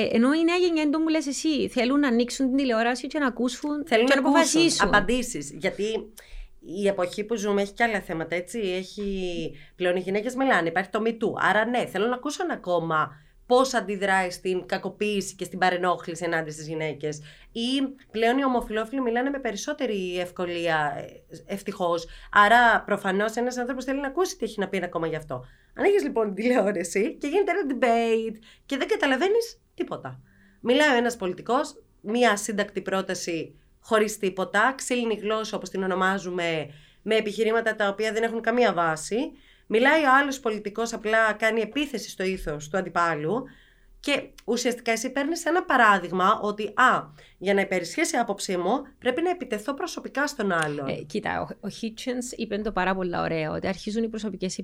Ε, ενώ η νέα γενιά είναι το που λες εσύ, θέλουν να ανοίξουν την τηλεόραση και να ακούσουν Θέλουν και να να ακούσουν αποφασίσουν. απαντήσεις. Γιατί η εποχή που ζούμε έχει και άλλα θέματα, έτσι. Έχει... Πλέον οι γυναίκες μιλάνε, υπάρχει το MeToo. Άρα ναι, θέλω να ακούσω ακόμα πώς αντιδράει στην κακοποίηση και στην παρενόχληση ενάντια στις γυναίκες. Ή πλέον οι ομοφυλόφιλοι μιλάνε με περισσότερη ευκολία, ευτυχώς. Άρα προφανώς ένας άνθρωπος θέλει να ακούσει τι έχει να πει ένα ακόμα γι' αυτό. Ανοίγεις λοιπόν την τηλεόραση και γίνεται ένα debate και δεν καταλαβαίνεις τίποτα. Μιλάει ο ένας πολιτικός, μία σύντακτη πρόταση χωρίς τίποτα, ξύλινη γλώσσα όπως την ονομάζουμε, με επιχειρήματα τα οποία δεν έχουν καμία βάση. Μιλάει ο άλλος πολιτικός, απλά κάνει επίθεση στο ήθος του αντιπάλου και ουσιαστικά εσύ παίρνεις ένα παράδειγμα ότι α, για να υπερισχύσει η άποψή μου πρέπει να επιτεθώ προσωπικά στον άλλον. Ε, κοίτα, ο, ο Hitchens είπε το πάρα πολύ ωραίο, ότι αρχίζουν οι προσωπικές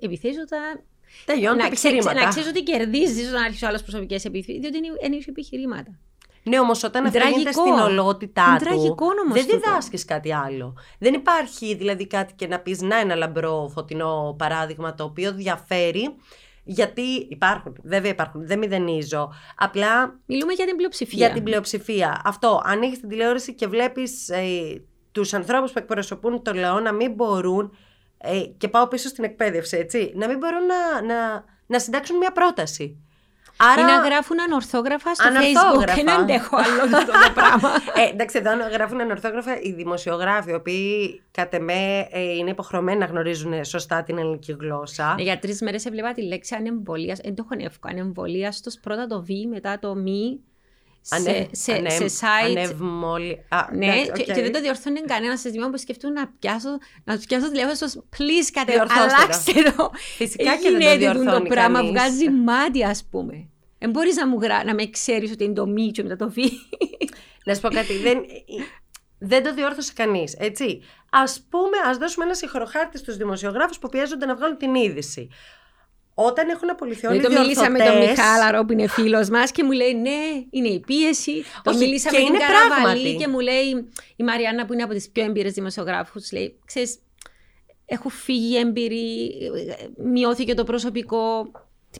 επιθέσεις όταν. Τελειώνουν τα να, ξέ- επιχειρήματα. να ξέρεις ότι κερδίζεις όταν αρχίσει άλλες προσωπικές επιθέσει, διότι είναι, είναι οι επιχειρήματα. Ναι, όμως όταν αυτό γίνεται Τραγικό. στην ολότητά Είναι του, τραγικό όμως δεν τούτο. διδάσκεις κάτι άλλο. Δεν υπάρχει δηλαδή κάτι και να πεις να ένα λαμπρό φωτεινό παράδειγμα το οποίο διαφέρει. Γιατί υπάρχουν, βέβαια υπάρχουν, δεν μηδενίζω. Απλά Μιλούμε για την πλειοψηφία. για την πλειοψηφία. Αυτό, ανοίγεις την τηλεόραση και βλέπεις ε, τους ανθρώπους που εκπροσωπούν το λαό να μην μπορούν. Ε, και πάω πίσω στην εκπαίδευση, έτσι. Να μην μπορούν να, να, να συντάξουν μια πρόταση. Άρα, Ή να γράφουν ανορθόγραφα στο Ανορθόγραφα. Facebook. Δεν αντέχω άλλο αυτό το πράγμα. ε, εντάξει, εδώ γράφουν ανορθόγραφα οι δημοσιογράφοι, οι οποίοι κατ' εμέ ε, είναι υποχρεωμένοι να γνωρίζουν σωστά την ελληνική γλώσσα. Ναι, για τρεις μέρες έβλεπα τη λέξη ανεμβολίας. Δεν το έχω εύκολο. Ανεμβολίας πρώτα το Β, μετά το Μη. Σε, Ανε- σε, ανεμ- σε site. ανευμολι- Α, Ναι, εντάξει, και, οκ. και δεν το διορθώνει κανένα σε στιγμή που σκεφτούν να πιάσω, να τους πιάσω τηλέφωνο στο please κατε, Διορθώστε το. αλλάξτε το. Φυσικά και δεν το Γίνεται τούτο διορθώνει το πράγμα, κανείς. βγάζει μάτι, ας πούμε. Δεν μπορείς να, μου γρα... να με ξέρεις ότι είναι το μη και μετά το βι. Να σου πω κάτι. Δεν, δεν το διόρθωσε κανείς. Έτσι. Α πούμε, ας δώσουμε ένα συγχροχάρτη στους δημοσιογράφους που πιέζονται να βγάλουν την είδηση. Όταν έχουν απολυθεί όλοι οι Δεν το μίλησα με τον διορθωτές- Μιχάλαρο που είναι φίλος μας και μου λέει ναι, είναι η πίεση. Το Όχι, μίλησα και με την είναι Καραβαλή πράγματι. και μου λέει η Μαριάννα που είναι από τις πιο έμπειρε δημοσιογράφους, λέει, ξέρεις, έχουν φύγει έμπειροι, μειώθηκε το προσωπικό.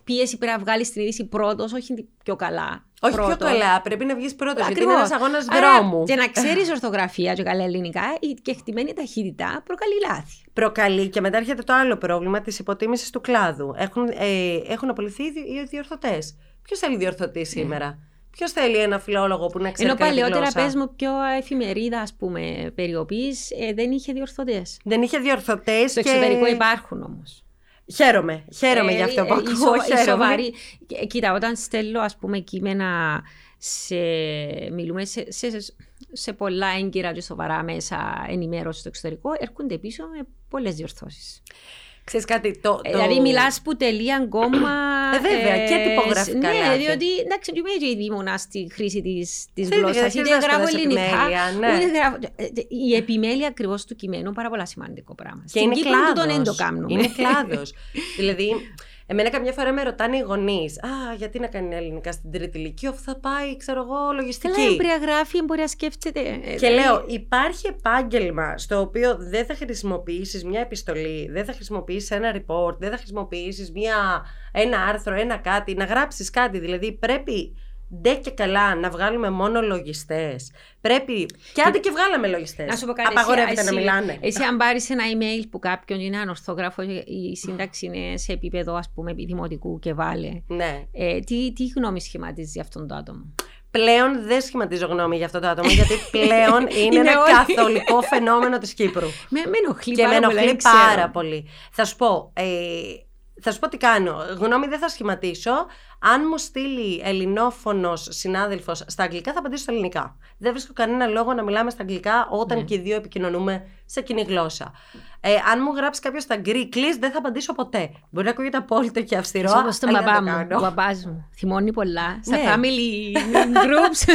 Πίεση πρέπει να βγάλεις την είδηση πρώτος, όχι την πιο καλά. Όχι πρώτος. πιο καλά, πρέπει να βγεις πρώτος. Γιατί είναι Ακριβώς. ένας αγώνας Άρα, δρόμου. Και να ξέρεις ορθογραφία και καλά ελληνικά, η κεκτημένη ταχύτητα προκαλεί λάθη. Προκαλεί και μετά έρχεται το άλλο πρόβλημα της υποτίμησης του κλάδου. Έχουν, ε, έχουν απολυθεί οι, δι- οι διορθωτέ. Ποιος θέλει διορθωτή σήμερα, Ποιος θέλει ένα φιλόλογο που να ξέρει Ενώ καλά τη παλαιότερα, γλώσσα; πες μου, πιο εφημερίδα, ας πούμε, περιοπή, ε, δεν είχε διορθωτές. Δεν είχε διορθωτές. Στο εξωτερικό υπάρχουν όμως. Χαίρομαι. Χαίρομαι Ε, για αυτό που ε, ακούω. ισο- Χαίρομαι. ισοβαρή. Ε, Κοίτα, όταν στέλνω ας πούμε κείμενα σε, μιλούμε σε, σε, σε πολλά έγκυρα και σοβαρά μέσα ενημέρωση στο εξωτερικό, έρχονται πίσω με πολλές διορθώσεις. Ξέρεις κάτι, το, Ε, το... Δηλαδή μιλάς που τελεία ακόμα... Ε, βέβαια, και τυπογραφικά Ναι, λάθη. διότι εντάξει, και είμαι και ήδη ήμουνα στη χρήση της, της Στη γλώσσας. διαδικασία Είτε να γράφω σπουδάσεις ελληνικά, επιμέλεια, ναι. ούτε γράφω... ε, ε, Η επιμέλεια ακριβώς του κειμένου είναι πάρα πολύ σημαντικό πράγμα. Και Στην είναι Κύπρο κλάδος. τούτον δεν το κάνουμε. Είναι κλάδος. δηλαδή, εμένα καμιά φορά με ρωτάνε οι γονείς, Α, γιατί να κάνει ελληνικά στην τρίτη ηλικία, αφού θα πάει, ξέρω εγώ, Καλά, λογιστική. μπορεί να γράφει, μπορεί να σκέφτεται. ε, Και δηλαδή, λέω, υπάρχει επάγγελμα στο οποίο δεν θα χρησιμοποιήσεις μια επιστολή, δεν θα χρησιμοποιήσεις ένα report, δεν θα χρησιμοποιήσεις μια, ένα άρθρο, ένα κάτι, να γράψεις κάτι. Δηλαδή πρέπει ντε και καλά να βγάλουμε μόνο λογιστές. Πρέπει, και άντε και βγάλαμε λογιστές. Να σου πω κάτι. Απαγορεύεται εσύ, να μιλάνε. Εσύ, αν πάρεις ένα email που κάποιον είναι ανορθόγραφο, η σύνταξη είναι σε επίπεδο ας πούμε δημοτικού και βάλε. Ναι. Ε, τι, τι γνώμη σχηματίζει αυτόν το άτομο; Πλέον δεν σχηματίζω γνώμη για αυτό το άτομο, γιατί πλέον είναι, Είναι ένα όλοι. καθολικό φαινόμενο της Κύπρου. Με, με ενοχλεί και με πάρα πολύ. ενοχλεί δεν ξέρω. πάρα πολύ. Θα σου πω, ε, θα σου πω τι κάνω. Γνώμη δεν θα σχηματίσω. Αν μου στείλει ελληνόφωνος συνάδελφος στα αγγλικά, θα απαντήσω στα ελληνικά. Δεν βρίσκω κανένα λόγο να μιλάμε στα αγγλικά όταν Ναι. και οι δύο επικοινωνούμε σε κοινή γλώσσα. Ε, αν μου γράψει κάποιος στα Greek, δεν θα απαντήσω ποτέ. Μπορεί να ακούγεται απόλυτο και αυστηρό. Είσαι όπως τον αλλά δεν μπαμπά το μου. κάνω. Ο μπαμπάς μου θυμώνει πολλά. Στα Ναι. family groups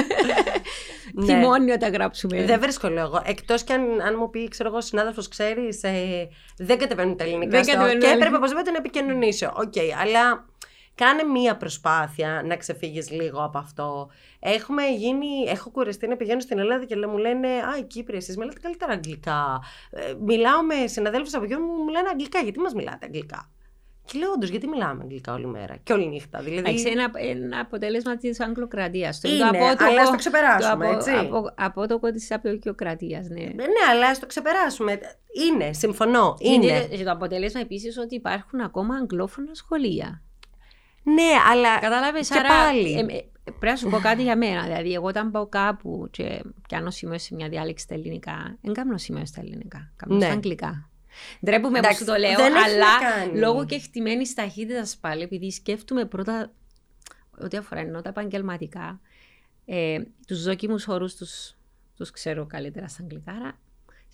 Ναι. θυμώνει όταν γράψουμε. Δεν βρίσκω λόγο. Εκτός κι αν, αν μου πει, ξέρω εγώ, συνάδελφος, ξέρεις, ε, δεν κατεβαίνουν τα ελληνικά. Δεν στο- κατεβαίνουν και τα έπρεπε ελληνικά. οπωσδήποτε να επικοινωνήσω. Οκ, αλλά κάνε μία προσπάθεια να ξεφύγεις λίγο από αυτό. Έχουμε γίνει, έχω κουραστεί να πηγαίνω στην Ελλάδα και λέ- μου λένε Α, οι Κύπροι, εσείς μιλάτε καλύτερα αγγλικά. Ε, μιλάω με συναδέλφους από εκεί μου μου λένε αγγλικά. Γιατί μας μιλάτε αγγλικά; Και λέω όντως, γιατί μιλάμε αγγλικά όλη μέρα και όλη νύχτα. Δηλαδή. Εντάξει, ένα, ένα αποτέλεσμα της Αγγλοκρατίας. Είναι, αλλά ας το ξεπεράσουμε, έτσι. Από, απότοκο της αποικιοκρατίας, ναι. ναι, αλλά ας το ξεπεράσουμε. Είναι, συμφωνώ. Είναι. Είναι. Και το αποτέλεσμα επίσης ότι υπάρχουν ακόμα αγγλόφωνα σχολεία. Ναι, αλλά. Κατάλαβες, Και άρα. πάλι. ε, ε, πρέπει να σου πω κάτι για μένα. Δηλαδή, εγώ όταν πάω κάπου και πιάνω σημείο σε μια διάλεξη στα ελληνικά, δεν κάνω σημείο στα ελληνικά. Κάνω Ναι. στα αγγλικά. Ντρέπομαι που Εντάξει, σου το λέω, δεν έχει αλλά να κάνει. λόγω και χτυμένης ταχύτητας πάλι, επειδή σκέφτομαι πρώτα ό,τι αφορά ενώ τα επαγγελματικά, ε, τους δόκιμους όρους τους ξέρω καλύτερα στα αγγλικά.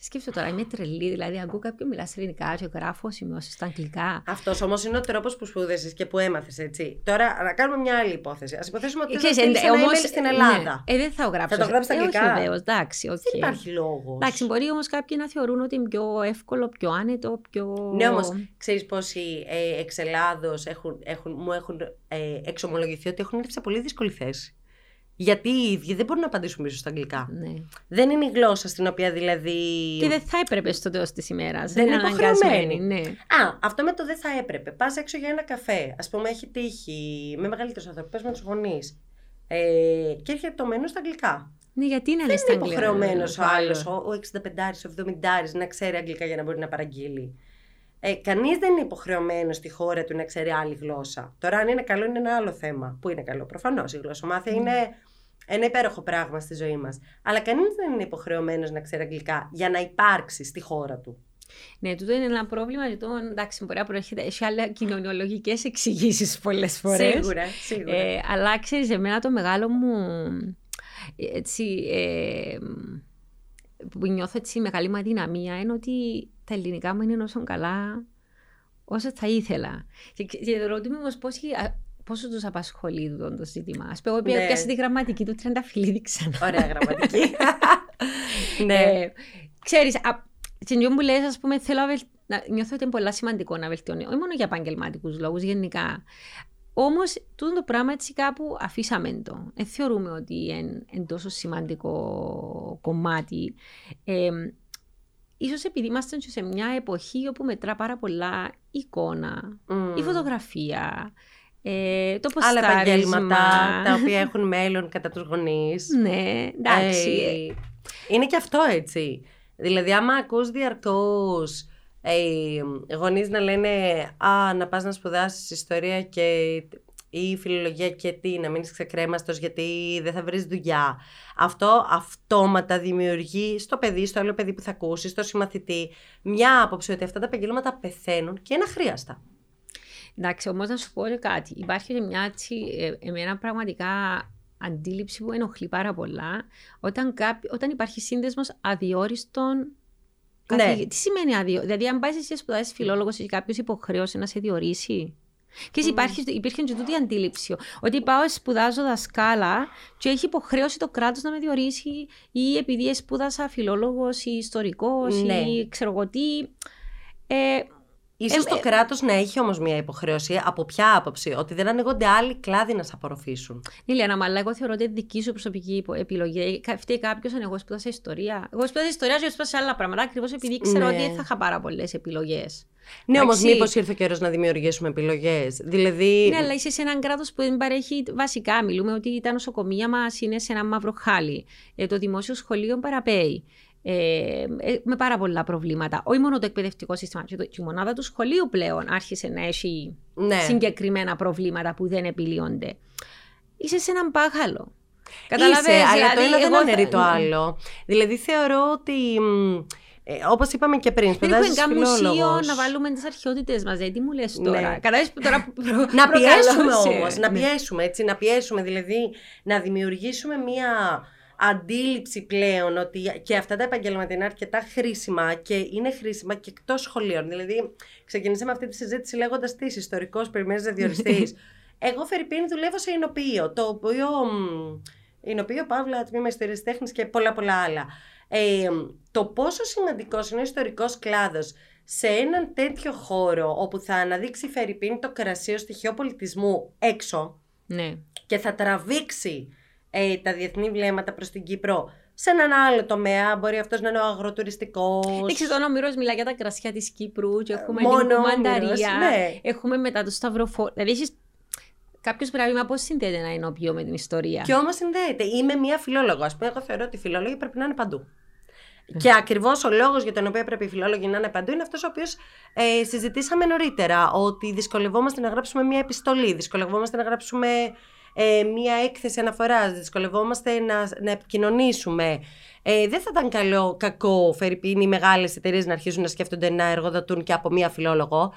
Άρα, σκέφτομαι τώρα, είμαι τρελή. Δηλαδή, ακούω κάποιον μιλάς στα ελληνικά και γράφω σημειώσεις στα αγγλικά. Αυτός όμως είναι ο τρόπος που σπούδασες και που έμαθες, έτσι. Τώρα, να κάνουμε μια άλλη υπόθεση. Ας υποθέσουμε ότι Ξέρεις, θα στείλεις ε, ένα όμως, email στην ναι. Ελλάδα. Ε, δεν θα το γράψω. Θα το γράψεις στα Ε, όχι, αγγλικά; βεβαίως, εντάξει, οκ. Δεν υπάρχει λόγος. Εντάξει, μπορεί όμως κάποιοι να θεωρούν ότι είναι πιο εύκολο, πιο άνετο, πιο. Ναι, όμως, ξέρεις πόσοι ε, εξ Ελλάδος έχουν, έχουν, μου έχουν ε, εξομολογηθεί ότι έχουν έρθει σε πολύ δύσκολη θέση. Γιατί οι ίδιοι δεν μπορούν να απαντήσουν πίσω στα αγγλικά. Ναι. Δεν είναι η γλώσσα στην οποία δηλαδή. Και δεν θα έπρεπε στο τέλο της ημέρας. Δεν είναι υποχρεωμένη. Ναι. Α, αυτό με το δεν θα έπρεπε. Πας έξω για ένα καφέ. Α πούμε, έχει τύχει με μεγαλύτερους ανθρώπους, πες με τους γονείς. Ε, και έρχεται το μενού στα αγγλικά. ναι, γιατί να Δεν είναι στα είναι αγγλικά; υποχρεωμένος ο άλλος. άλλο, ο 65 ο 70 να ξέρει αγγλικά για να μπορεί να παραγγείλει. Ε, Κανείς δεν είναι υποχρεωμένος στη χώρα του να ξέρει άλλη γλώσσα. Τώρα, αν είναι καλό, είναι ένα άλλο θέμα. Που είναι καλό, προφανώς. Η γλωσσομάθεια είναι ένα υπέροχο πράγμα στη ζωή μας. Αλλά κανείς δεν είναι υποχρεωμένος να ξέρει αγγλικά για να υπάρξει στη χώρα του. Ναι, τούτο είναι ένα πρόβλημα. Γιατί εντάξει, μπορεί να προέρχεται. Έχει άλλα κοινωνιολογικές εξηγήσεις πολλές φορές. Σίγουρα, σίγουρα. Ε, αλλά ξέρεις, εμένα το μεγάλο μου. Έτσι, ε, που νιώθω έτσι μεγάλη μου αδυναμία είναι ότι τα ελληνικά μου είναι όσο καλά όσο θα ήθελα. Και, και ρωτούμε όμω πόσο τους απασχολεί το, το ζήτημα. Α πούμε, εγώ Ναι. πιάσα τη γραμματική του Τρενταφυλλίδη ξανά. Ωραία γραμματική. ναι. Ε, ξέρεις, α, στην που λες, ας πούμε, θέλω να, βελ... να νιώθω ότι είναι πολύ σημαντικό να βελτιώνει, όχι μόνο για επαγγελματικούς λόγους, γενικά. Όμως, τούτο το πράγμα έτσι κάπου αφήσαμε το. Δεν θεωρούμε ότι είναι, είναι τόσο σημαντικό κομμάτι. Ε, ίσως επειδή είμαστε και σε μια εποχή όπου μετρά πάρα πολλά η εικόνα, Μμμ. η φωτογραφία, ε, το Άλλα ποστάρισμα. επαγγέλματα τα οποία έχουν μέλλον κατά τους γονείς. Ναι, εντάξει. Ε, είναι και αυτό έτσι. Δηλαδή, άμα ακούς διαρκώς ε, γονείς να λένε «Α, να πας να σπουδάσεις ιστορία και ή φιλολογία και τι, να μείνεις ξεκρέμαστος γιατί δεν θα βρεις δουλειά». Αυτό αυτόματα δημιουργεί στο παιδί, στο άλλο παιδί που θα ακούσει, στο συμμαθητή, μια άποψη ότι αυτά τα επαγγέλματα πεθαίνουν και είναι αχρίαστα. Εντάξει, όμως να σου πω κάτι. Υπάρχει και μια έτσι, ε, εμένα πραγματικά αντίληψη που ενοχλεί πάρα πολλά όταν, κάποι, όταν υπάρχει σύνδεσμος αδιόριστων. Ναι. Τι σημαίνει αδειό, Δηλαδή, αν πάεις εσύ σπουδάσει φιλόλογος και κάποιος υποχρέωσε να σε διορίσει; Και υπάρχει, υπήρχε και τούτη αντίληψη. Ότι πάω, σπουδάζω δασκάλα και έχει υποχρέωση το κράτος να με διορίσει, ή επειδή σπούδασα φιλόλογος ή ιστορικός, Ναι. ή ξέρω εγώ τι. Ε, Ίσως Ε, το ε, κράτος να έχει όμως μια υποχρέωση. Από ποια άποψη, ότι δεν ανοίγονται άλλοι κλάδοι να σε απορροφήσουν. Λίλιανα, αλλά εγώ θεωρώ ότι είναι δική σου προσωπική υπο- επιλογή. Κα- Φταίει κάποιος αν εγώ σπούδασα ιστορία. Εγώ σπούδασα ιστορία και σπούδασα άλλα πράγματα ακριβώς επειδή ξέρω Ναι. ότι δεν θα είχα πάρα πολλές επιλογές. Ναι, όμως, Εντάξει. μήπως ήρθε ο καιρός να δημιουργήσουμε επιλογές. Δηλαδή. Ναι, αλλά είσαι σε έναν κράτος που δεν παρέχει βασικά. Μιλούμε ότι τα νοσοκομεία μας είναι σε ένα μαύρο χάλι. Ε, το δημόσιο σχολείο παραπέει. Ε, ε, με πάρα πολλά προβλήματα. Όχι μόνο το εκπαιδευτικό σύστημα, και, το, και η μονάδα του σχολείου πλέον άρχισε να έχει ναι. συγκεκριμένα προβλήματα που δεν επιλύονται. Είσαι σε έναν πάχαλο. Είσαι, αλλά το δηλαδή, ένα δεν εγώ θα- αναιρεί το άλλο. Δηλαδή θεωρώ ότι. μ, Ε, Όπως είπαμε και πριν, Δεν έχουμε σπουδάζει καν μουσείο φιλόλογος. να βάλουμε τις αρχαιότητες μας. Τι μου λες Ναι. τώρα; Κατάλαβε που τώρα προ- Να πιέσουμε προκαλώσε. όμως, να Ναι. πιέσουμε έτσι, να πιέσουμε, δηλαδή να δημιουργήσουμε μία αντίληψη πλέον ότι και αυτά τα επαγγέλματα είναι αρκετά χρήσιμα και είναι χρήσιμα και εκτός σχολείων. Δηλαδή, ξεκινήσαμε αυτή τη συζήτηση λέγοντας τις ιστορικός περιμένει να διοριστεί. Εγώ, Φερρυπίν, δουλεύω σε εινοποιείο, το οποίο. μ, Εινοποιείο, Παύλα, τμήμα ιστορίας τέχνης και πολλά πολλά άλλα. Ε, το πόσο σημαντικός είναι ο ιστορικός κλάδος σε έναν τέτοιο χώρο όπου θα αναδείξει Φερρυπίν το κρασί ως στοιχείο πολιτισμού έξω Ναι. και θα τραβήξει ε, τα διεθνή βλέμματα προς την Κύπρο σε έναν άλλο τομέα, μπορεί αυτός να είναι ο αγροτουριστικός. Εντάξει, τον Όμηρος μιλά για τα κρασιά της Κύπρου και έχουμε μόνο λίγο Όμηρος, μανταρία. ναι. Έχουμε μετά το Σταυροφόρο. Δηλαδή, έχεις... κάποιος πράγμα πώς συνδέεται ένα ενώπιο με την ιστορία; Και όμως συνδέεται. Είμαι μία φιλόλογος. Ας πούμε, εγώ θεωρώ ότι οι φιλόλογοι πρέπει να είναι παντού. Και ακριβώς ο λόγος για τον οποίο πρέπει οι φιλόλογοι να είναι παντού είναι αυτός ο οποίος ε, συζητήσαμε νωρίτερα. Ότι δυσκολευόμαστε να γράψουμε μία επιστολή, δυσκολευόμαστε να γράψουμε ε, μία έκθεση αναφοράς, δυσκολευόμαστε να, να επικοινωνήσουμε. Ε, δεν θα ήταν καλό, κακό, Φερρυπίν, οι μεγάλες εταιρείες να αρχίσουν να σκέφτονται να εργοδοτούν και από μία φιλόλογο.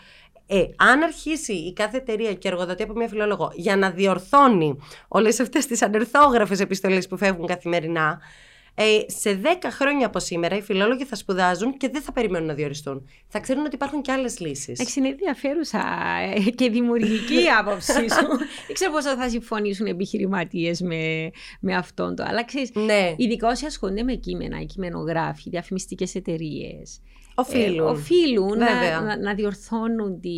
Ε, αν αρχίσει η κάθε εταιρεία και εργοδοτεί από μία φιλόλογο για να διορθώνει όλες αυτές τις ανερθόγραφες επιστολές που φεύγουν καθημερινά, ε, σε 10 χρόνια από σήμερα οι φιλόλογοι θα σπουδάζουν και δεν θα περιμένουν να διοριστούν. Θα ξέρουν ότι υπάρχουν και άλλες λύσεις. Εντάξει, είναι ενδιαφέρουσα ε, και δημιουργική η άποψή σου. Δεν ξέρω πόσο θα συμφωνήσουν οι επιχειρηματίες με, με αυτόν το. Αλλά ξέρεις, Ναι, ειδικά όσοι ασχολούνται με κείμενα, οι κειμενογράφοι, διαφημιστικές εταιρείες. οφείλουν. Ε, οφείλουν Βέβαια. να, να, να διορθώνουν τι,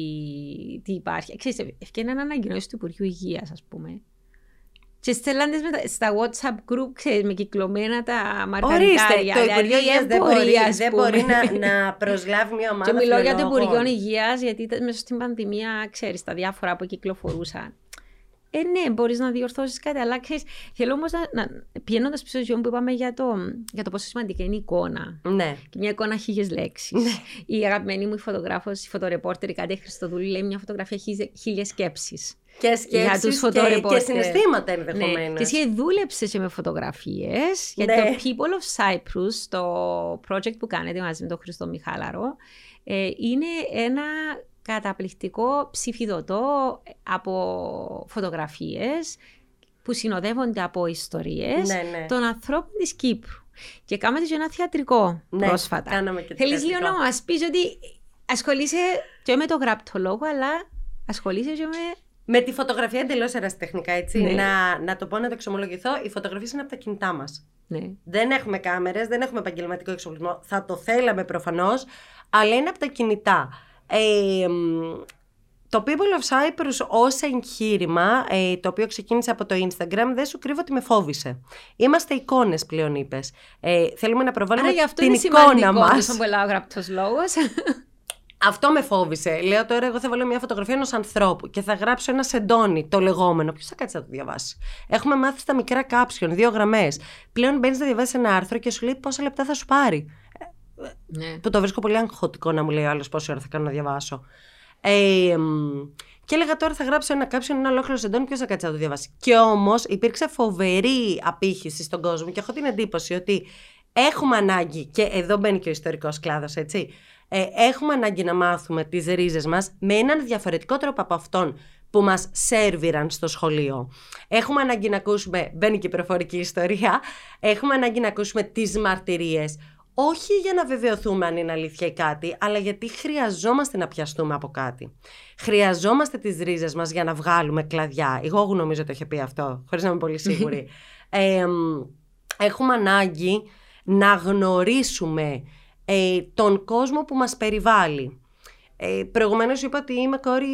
τι υπάρχει. Ξέρεις, ευκαιρία ανακοινώσεις του Υπουργείου Υγείας, ας πούμε. Και στέλνανε στα WhatsApp group, ξέρεις, με κυκλωμένα τα μαργαριτάρια. Ορίστε, το Υπουργείο δηλαδή, Υγείας δεν μπορεί, ας δεν πούμε. μπορεί να, να προσλάβει μια ομάδα Και μιλώ για το φιλολόγων. Υπουργείο Υγεία, γιατί ήταν μέσα στην πανδημία, ξέρει, τα διάφορα που κυκλοφορούσαν. Ε, ναι, μπορεί να διορθώσει κάτι, αλλά ξέρει. Θέλω όμω να. να Πηγαίνοντα πίσω στο που είπαμε για το, για το πόσο σημαντική είναι η εικόνα. Ναι. Και μια εικόνα χίλιε λέξει. Η αγαπημένη μου η φωτογράφο, η φωτορεπόρτερ, η Κάτι Χριστοδούλη, λέει μια φωτογραφία χίλιε σκέψει. Και Για σκέψεις τους και, φωτορεπόρτερ. και συναισθήματα Ναι. ενδεχομένω. Και εσύ δούλεψες και με φωτογραφίες. Γιατί Ναι. το People of Cyprus, το project που κάνετε μαζί με τον Χριστό Μιχάλαρο, ε, είναι ένα καταπληκτικό ψηφιδωτό από φωτογραφίες που συνοδεύονται από ιστορίες Ναι, ναι. των ανθρώπων της Κύπρου. Και κάναμε και ένα θεατρικό Ναι, πρόσφατα. κάναμε και Θέλεις θεατρικό. λίγο να μας πεις ότι ασχολείσαι και με το γραπτό λόγο, αλλά ασχολείσαι και με... Με τη φωτογραφία εντελώς ερασιτεχνικά, έτσι. Ναι. Να, να το πω να το εξομολογηθώ, οι φωτογραφίες είναι από τα κινητά μας. Ναι. Δεν έχουμε κάμερες, δεν έχουμε επαγγελματικό εξοπλισμό. Θα το θέλαμε προφανώς, αλλά είναι από τα κινητά. Ε, μ, το People of Cyprus ως εγχείρημα, ε, το οποίο ξεκίνησε από το Instagram, δεν σου κρύβω ότι με φόβησε. Είμαστε εικόνες πλέον είπες. Ε, θέλουμε να προβάλλουμε Άρα γι' αυτό την είναι εικόνα σημαντικό μας. τόσο πολλά ο γραπτός λόγος. Αυτό με φόβησε. Λέω τώρα, εγώ θα βάλω μια φωτογραφία ενός ανθρώπου και θα γράψω ένα σεντόνι, το λεγόμενο. Ποιος θα κάτσει να το διαβάσει; Έχουμε μάθει στα μικρά κάψιον, δύο γραμμές. Πλέον μπαίνεις να διαβάσεις ένα άρθρο και σου λέει πόσα λεπτά θα σου πάρει. ναι. Που το βρίσκω πολύ αγχωτικό να μου λέει ο άλλος πόση ώρα θα κάνω να διαβάσω. Ε, μ, και έλεγα τώρα θα γράψω ένα κάψιον, ένα ολόκληρο σεντόνι, ποιος θα κάτσει να το διαβάσει; Και όμως υπήρξε φοβερή απήχηση στον κόσμο και έχω την εντύπωση ότι έχουμε ανάγκη, και εδώ μπαίνει και ο ιστορικός κλάδος, έτσι. Ε, έχουμε ανάγκη να μάθουμε τις ρίζες μας με έναν διαφορετικό τρόπο από αυτόν που μας σέρβιραν στο σχολείο. Έχουμε ανάγκη να ακούσουμε, μπαίνει και η προφορική ιστορία, έχουμε ανάγκη να ακούσουμε τις μαρτυρίες. Όχι για να βεβαιωθούμε αν είναι αλήθεια ή κάτι, αλλά γιατί χρειαζόμαστε να πιαστούμε από κάτι. Χρειαζόμαστε τις ρίζες μας για να βγάλουμε κλαδιά. Εγώ νομίζω το είχε πει αυτό, χωρίς να είμαι πολύ σίγουρη. έχουμε ανάγκη να γνωρίσουμε ε, τον κόσμο που μας περιβάλλει. Ε, Προηγουμένως είπα ότι είμαι κόρη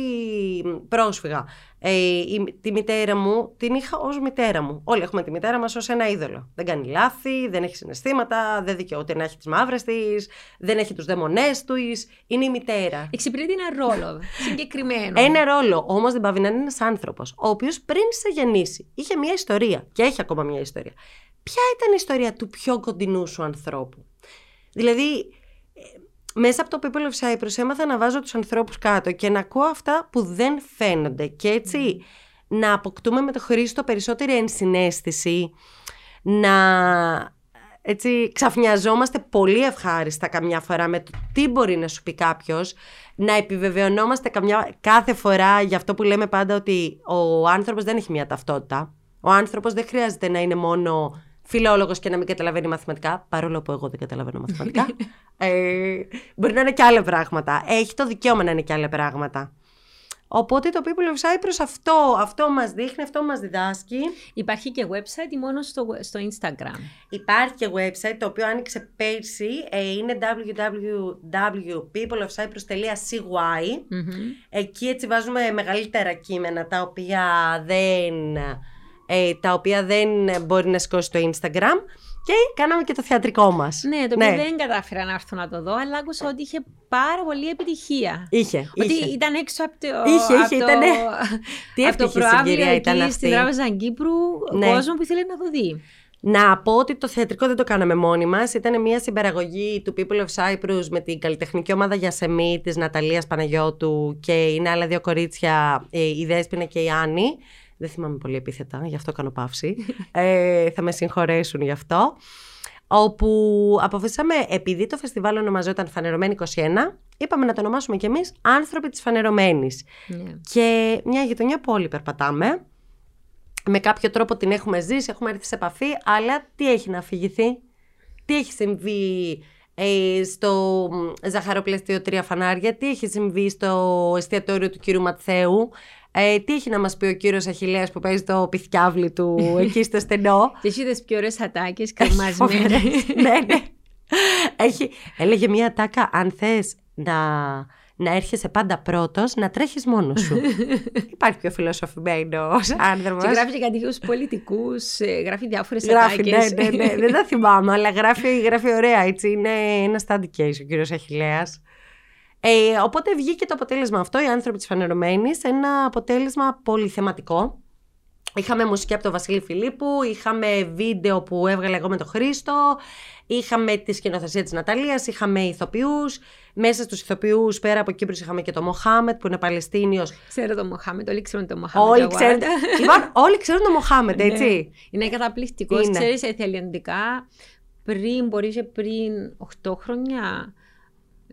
πρόσφυγα. Ε, η, τη μητέρα μου την είχα ως μητέρα μου. Όλοι έχουμε τη μητέρα μας ως ένα είδωλο. Δεν κάνει λάθη, δεν έχει συναισθήματα, δεν δικαιούται να έχει τις μαύρες της, δεν έχει τους δαιμονές τους. Είναι η μητέρα. Εξυπηρετεί ένα ρόλο συγκεκριμένο. Ένα ρόλο. Όμως δεν πάβει να είναι ένας άνθρωπος, ο οποίος πριν σε γεννήσει είχε μια ιστορία και έχει ακόμα μια ιστορία. Ποια ήταν η ιστορία του πιο κοντινού σου ανθρώπου; Δηλαδή, μέσα από το People of Cyprus έμαθα να βάζω τους ανθρώπους κάτω και να ακούω αυτά που δεν φαίνονται και έτσι να αποκτούμε με το Χρήστο περισσότερη ενσυναίσθηση, να έτσι ξαφνιαζόμαστε πολύ ευχάριστα καμιά φορά με το τι μπορεί να σου πει κάποιος, να επιβεβαιωνόμαστε καμιά, κάθε φορά για αυτό που λέμε πάντα ότι ο άνθρωπος δεν έχει μια ταυτότητα. Ο άνθρωπος δεν χρειάζεται να είναι μόνο φιλόλογος και να μην καταλαβαίνει μαθηματικά, παρόλο που εγώ δεν καταλαβαίνω μαθηματικά. ε, μπορεί να είναι και άλλα πράγματα. Έχει το δικαίωμα να είναι και άλλα πράγματα. Οπότε το People of Cyprus αυτό, αυτό μας δείχνει, αυτό μας διδάσκει. Υπάρχει και website ή μόνο στο, στο Instagram; Υπάρχει και website το οποίο άνοιξε πέρσι, ε, είναι www.peopleofcyprus.cy Εκεί έτσι βάζουμε μεγαλύτερα κείμενα τα οποία δεν ε, τα οποία δεν μπορεί να σηκώσει το Instagram. Και κάναμε και το θεατρικό μας. Ναι, το οποίο ναι. δεν κατάφερα να έρθω να το δω, αλλά άκουσα ότι είχε πάρα πολύ επιτυχία. Είχε. Ότι είχε. ήταν έξω από το. Είχε, είχε, από ήτανε... Τι από το προάβλιο ήταν εκεί στην Τράπεζα Κύπρου, ναι. κόσμος που ήθελε να το δει. Να πω ότι το θεατρικό δεν το κάναμε μόνοι μας. Ήταν μια συμπαραγωγή του People of Cyprus με την καλλιτεχνική ομάδα Γιασεμί της Ναταλίας Παναγιώτου και είναι άλλα δύο κορίτσια, ε, η Δέσποινα και η Άννη. Δεν θυμάμαι πολύ επίθετα, γι' αυτό κάνω παύση. ε, θα με συγχωρέσουν γι' αυτό. Όπου αποφασίσαμε, επειδή το φεστιβάλ ονομαζόταν Φανερωμένη 21, είπαμε να το ονομάσουμε κι εμείς Άνθρωποι της Φανερωμένης. Ναι. Και μια γειτονιά που όλοι περπατάμε. Με κάποιο τρόπο την έχουμε ζήσει, έχουμε έρθει σε επαφή, αλλά τι έχει να αφηγηθεί, τι έχει συμβεί ε, στο ζαχαροπλαστείο Τρία Φανάρια, τι έχει συμβεί στο εστιατόριο του κύριου Ματθαίου, ε, τι έχει να μας πει ο κύριος Αχηλέα που παίζει το πιθιάβλι του εκεί στο στενό; Και έχει τις πιο ωραίες ατάκες κρεμασμένες. ναι, ναι. Έχει, έλεγε μια ατάκα, αν θες να, να έρχεσαι πάντα πρώτος, να τρέχεις μόνος σου. Υπάρχει πιο φιλοσοφημένος άνθρωπος. Και γράφει και κάτι πολιτικούς, ε, γράφει διάφορες ατάκες. Ναι, ναι, ναι, δεν τα θυμάμαι, αλλά γράφει, γράφει ωραία έτσι. Είναι ένας study case ο κύριος Αχηλέα. Ε, οπότε βγήκε το αποτέλεσμα αυτό, οι άνθρωποι της Φανερωμένης, ένα αποτέλεσμα πολυθεματικό. Είχαμε μουσική από τον Βασίλη Φιλίππου, είχαμε βίντεο που έβγαλε εγώ με τον Χρήστο, είχαμε τη σκηνοθεσία της Ναταλίας, είχαμε ηθοποιούς. Μέσα στους ηθοποιούς, πέρα από Κύπρους, είχαμε και τον Μοχάμετ που είναι Παλαιστίνιος. Ξέρω τον Μοχάμετ, όλοι ξέρουν τον Μοχάμετ. Όλοι, ξέρουν, λοιπόν, όλοι ξέρουν τον Μοχάμετ, ναι. έτσι. Είναι καταπληκτικός, ξέρεις, εθελοντικά. Πριν, μπορεί και πριν 8 χρόνια,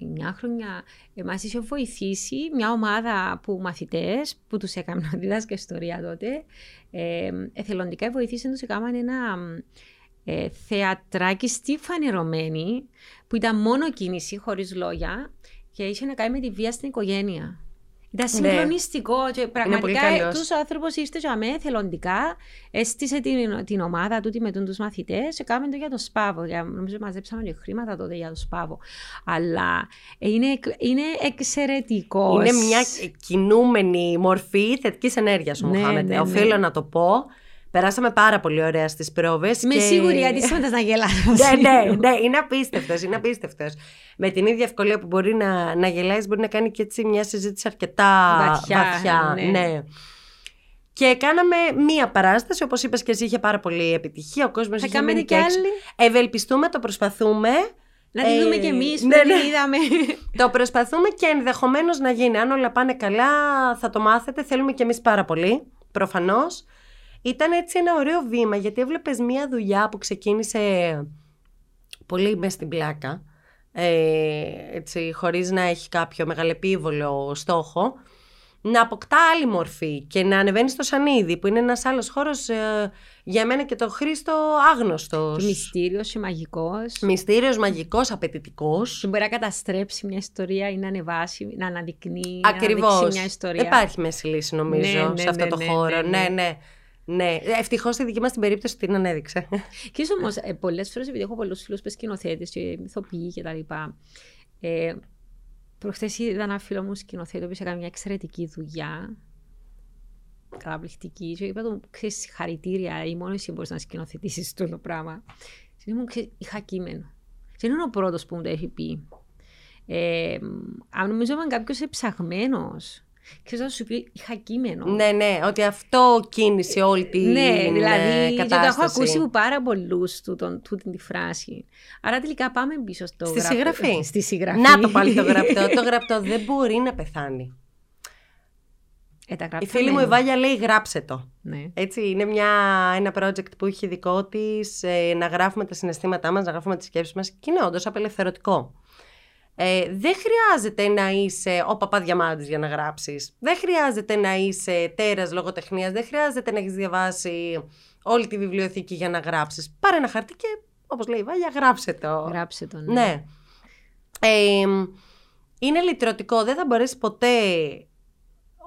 μια χρόνια ε, μας είχε βοηθήσει μια ομάδα που μαθητές που τους έκαναν διδάσκε ιστορία τότε ε, εθελοντικά βοηθήσαν τους έκαναν ένα ε, θεατράκι στη φανερωμένη που ήταν μόνο κίνηση χωρίς λόγια και είχε να κάνει με τη βία στην οικογένεια. Ήταν ναι. συγκλονιστικό και πραγματικά του άνθρωπος ήρθε για μένα θελοντικά, έστησε την, την ομάδα του με τους μαθητές, έκαμε το για το σπάβο. Για, νομίζω μαζέψαμε και χρήματα τότε για το σπάβο. Αλλά είναι, είναι εξαιρετικός. Είναι μια κινούμενη μορφή θετικής ενέργειας, ο ναι, ναι, ναι, Οφείλω να το πω. Περάσαμε πάρα πολύ ωραία στις πρόβες. Είμαι και... σίγουρη γιατί σήμερα να γελάσω. ναι, ναι, ναι, είναι απίστευτος. Είναι απίστευτος. Με την ίδια ευκολία που μπορεί να, να γελάσει, μπορεί να κάνει και έτσι μια συζήτηση αρκετά βαθιά. βαθιά ναι. ναι. Και κάναμε μία παράσταση, όπως είπες και εσύ, είχε πάρα πολύ επιτυχία. Ο κόσμος είχε μείνει και άλλη. Ευελπιστούμε, το προσπαθούμε. Να τη δούμε κι εμείς ναι, που ναι. είδαμε. το προσπαθούμε και ενδεχομένως να γίνει. Αν όλα πάνε καλά, θα το μάθετε. Θέλουμε κι εμείς πάρα πολύ. Προφανώς. Ήταν έτσι ένα ωραίο βήμα γιατί έβλεπες μία δουλειά που ξεκίνησε πολύ μέσα στην πλάκα ε, έτσι, χωρίς να έχει κάποιο μεγαλεπίβολο στόχο, να αποκτά άλλη μορφή και να ανεβαίνει στο σανίδι, που είναι ένας άλλος χώρος ε, για μένα και το Χρήστο άγνωστος. Μυστήριος και μαγικός. Μυστήριος, μαγικός, απαιτητικός. Και μπορεί να καταστρέψει μια ιστορία ή να ανεβάσει, να αναδεικνύει, Ακριβώς. να αναδείξει μια ιστορία. Υπάρχει μέση λύση νομίζω Ναι, ναι, σε αυτό ναι, το ναι, χώρο. ναι, Ναι, ναι. ναι. ναι. Ευτυχώς στη δική μας την περίπτωση την ανέδειξε. Και ίσω όμως, ε, πολλές φορές, επειδή έχω πολλούς φίλους που σκηνοθέτες και ηθοποιοί κτλ. Ε, Προχθές είδα ένα φίλο μου σκηνοθέτη που έκανε μια εξαιρετική δουλειά. Καταπληκτική. Και είπα του, ξέρεις, συγχαρητήρια, ή μόνο εσύ μπορείς να σκηνοθετήσεις το πράγμα. Και μου ξέρεις, είχα κείμενο. Και δεν είναι ο πρώτος που μου το έχει πει. Ε, αν νομίζω ότι κάποιος ψαγμένο, ξέρεις να σου πει, είχα κείμενο. ναι, ναι, ότι αυτό κίνησε όλη την Ναι, ε, δηλαδή και το έχω κατάσταση. ακούσει από πάρα πολλούς τούτη τη φράση. Άρα τελικά πάμε πίσω στο Στη γραφ- συγγραφή. Στη συγγραφή. Να το πάλι το γραπτό. το γραπτό δεν μπορεί να πεθάνει. Ε, τα Η γραπτά φίλη μου η μένουν. Βάλια λέει γράψε το. Ναι. Έτσι, είναι μια, ένα project που έχει δικό της να γράφουμε τα συναισθήματά μας, να γράφουμε τις σκέψεις μας και είναι όντως απελευθερωτικό. Ε, δεν χρειάζεται να είσαι ο Παπαδιαμάντης για να γράψεις. Δεν χρειάζεται να είσαι τέρας λογοτεχνίας. Δεν χρειάζεται να έχεις διαβάσει όλη τη βιβλιοθήκη για να γράψεις. Πάρε ένα χαρτί και, όπως λέει η Βάλια, γράψε το. Γράψε το. Ναι. Ναι. Ε, είναι λυτρωτικό. Δεν θα μπορέσεις ποτέ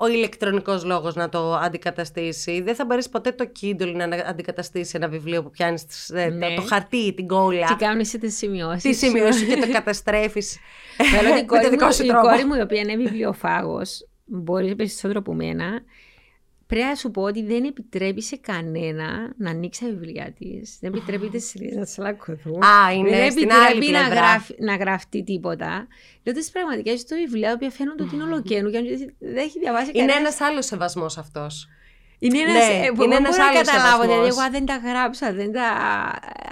ο ηλεκτρονικός λόγος να το αντικαταστήσει. Δεν θα μπορέσει ποτέ το Kindle να αντικαταστήσει ένα βιβλίο που πιάνεις Ναι. το, το χαρτί, την κόλλα. Τι κάνουν εσύ τις σημειώσεις. Τις σημειώσεις και το καταστρέφεις Θέλω ότι η με κόρη, το δικό μου, σου η τρόπο. κόρη μου, η οποία είναι βιβλιοφάγος, μπορεί περισσότερο από μένα, πρέπει να σου πω ότι δεν επιτρέπει σε κανένα να ανοίξει τα βιβλία της. Δεν επιτρέπει τις σελίδες να τσαλακωθούν. Α, είναι δεν στην επιτρέπει άλλη να, πλευρά. γράφει, να γραφτεί τίποτα. Λέω ότι πραγματικά έχει το βιβλίο τα οποία φαίνονται ότι είναι ολοκαίνου και δεν έχει διαβάσει Είναι κανένα. ένας άλλος σεβασμός αυτός. Είναι ένας, Ναι, ε, που είναι δεν ένας μπορώ να άλλος καταλάβω. Δηλαδή, σεβασμός. εγώ αν δεν τα γράψα, δεν τα.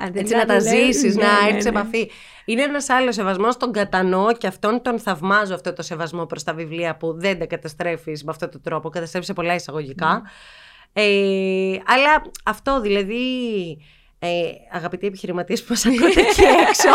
αν δεν Έτσι να τα δουλεύω, ζήσεις, ναι, να ναι, έρθεις σε ναι. επαφή. Είναι ένας άλλος σεβασμός, τον κατανοώ και αυτόν τον θαυμάζω αυτό το σεβασμό προς τα βιβλία που δεν τα καταστρέφεις με αυτόν τον τρόπο. Καταστρέφεις σε πολλά εισαγωγικά. Ε, αλλά αυτό δηλαδή, ε, αγαπητοί επιχειρηματίες που μας ακούτε εκεί έξω,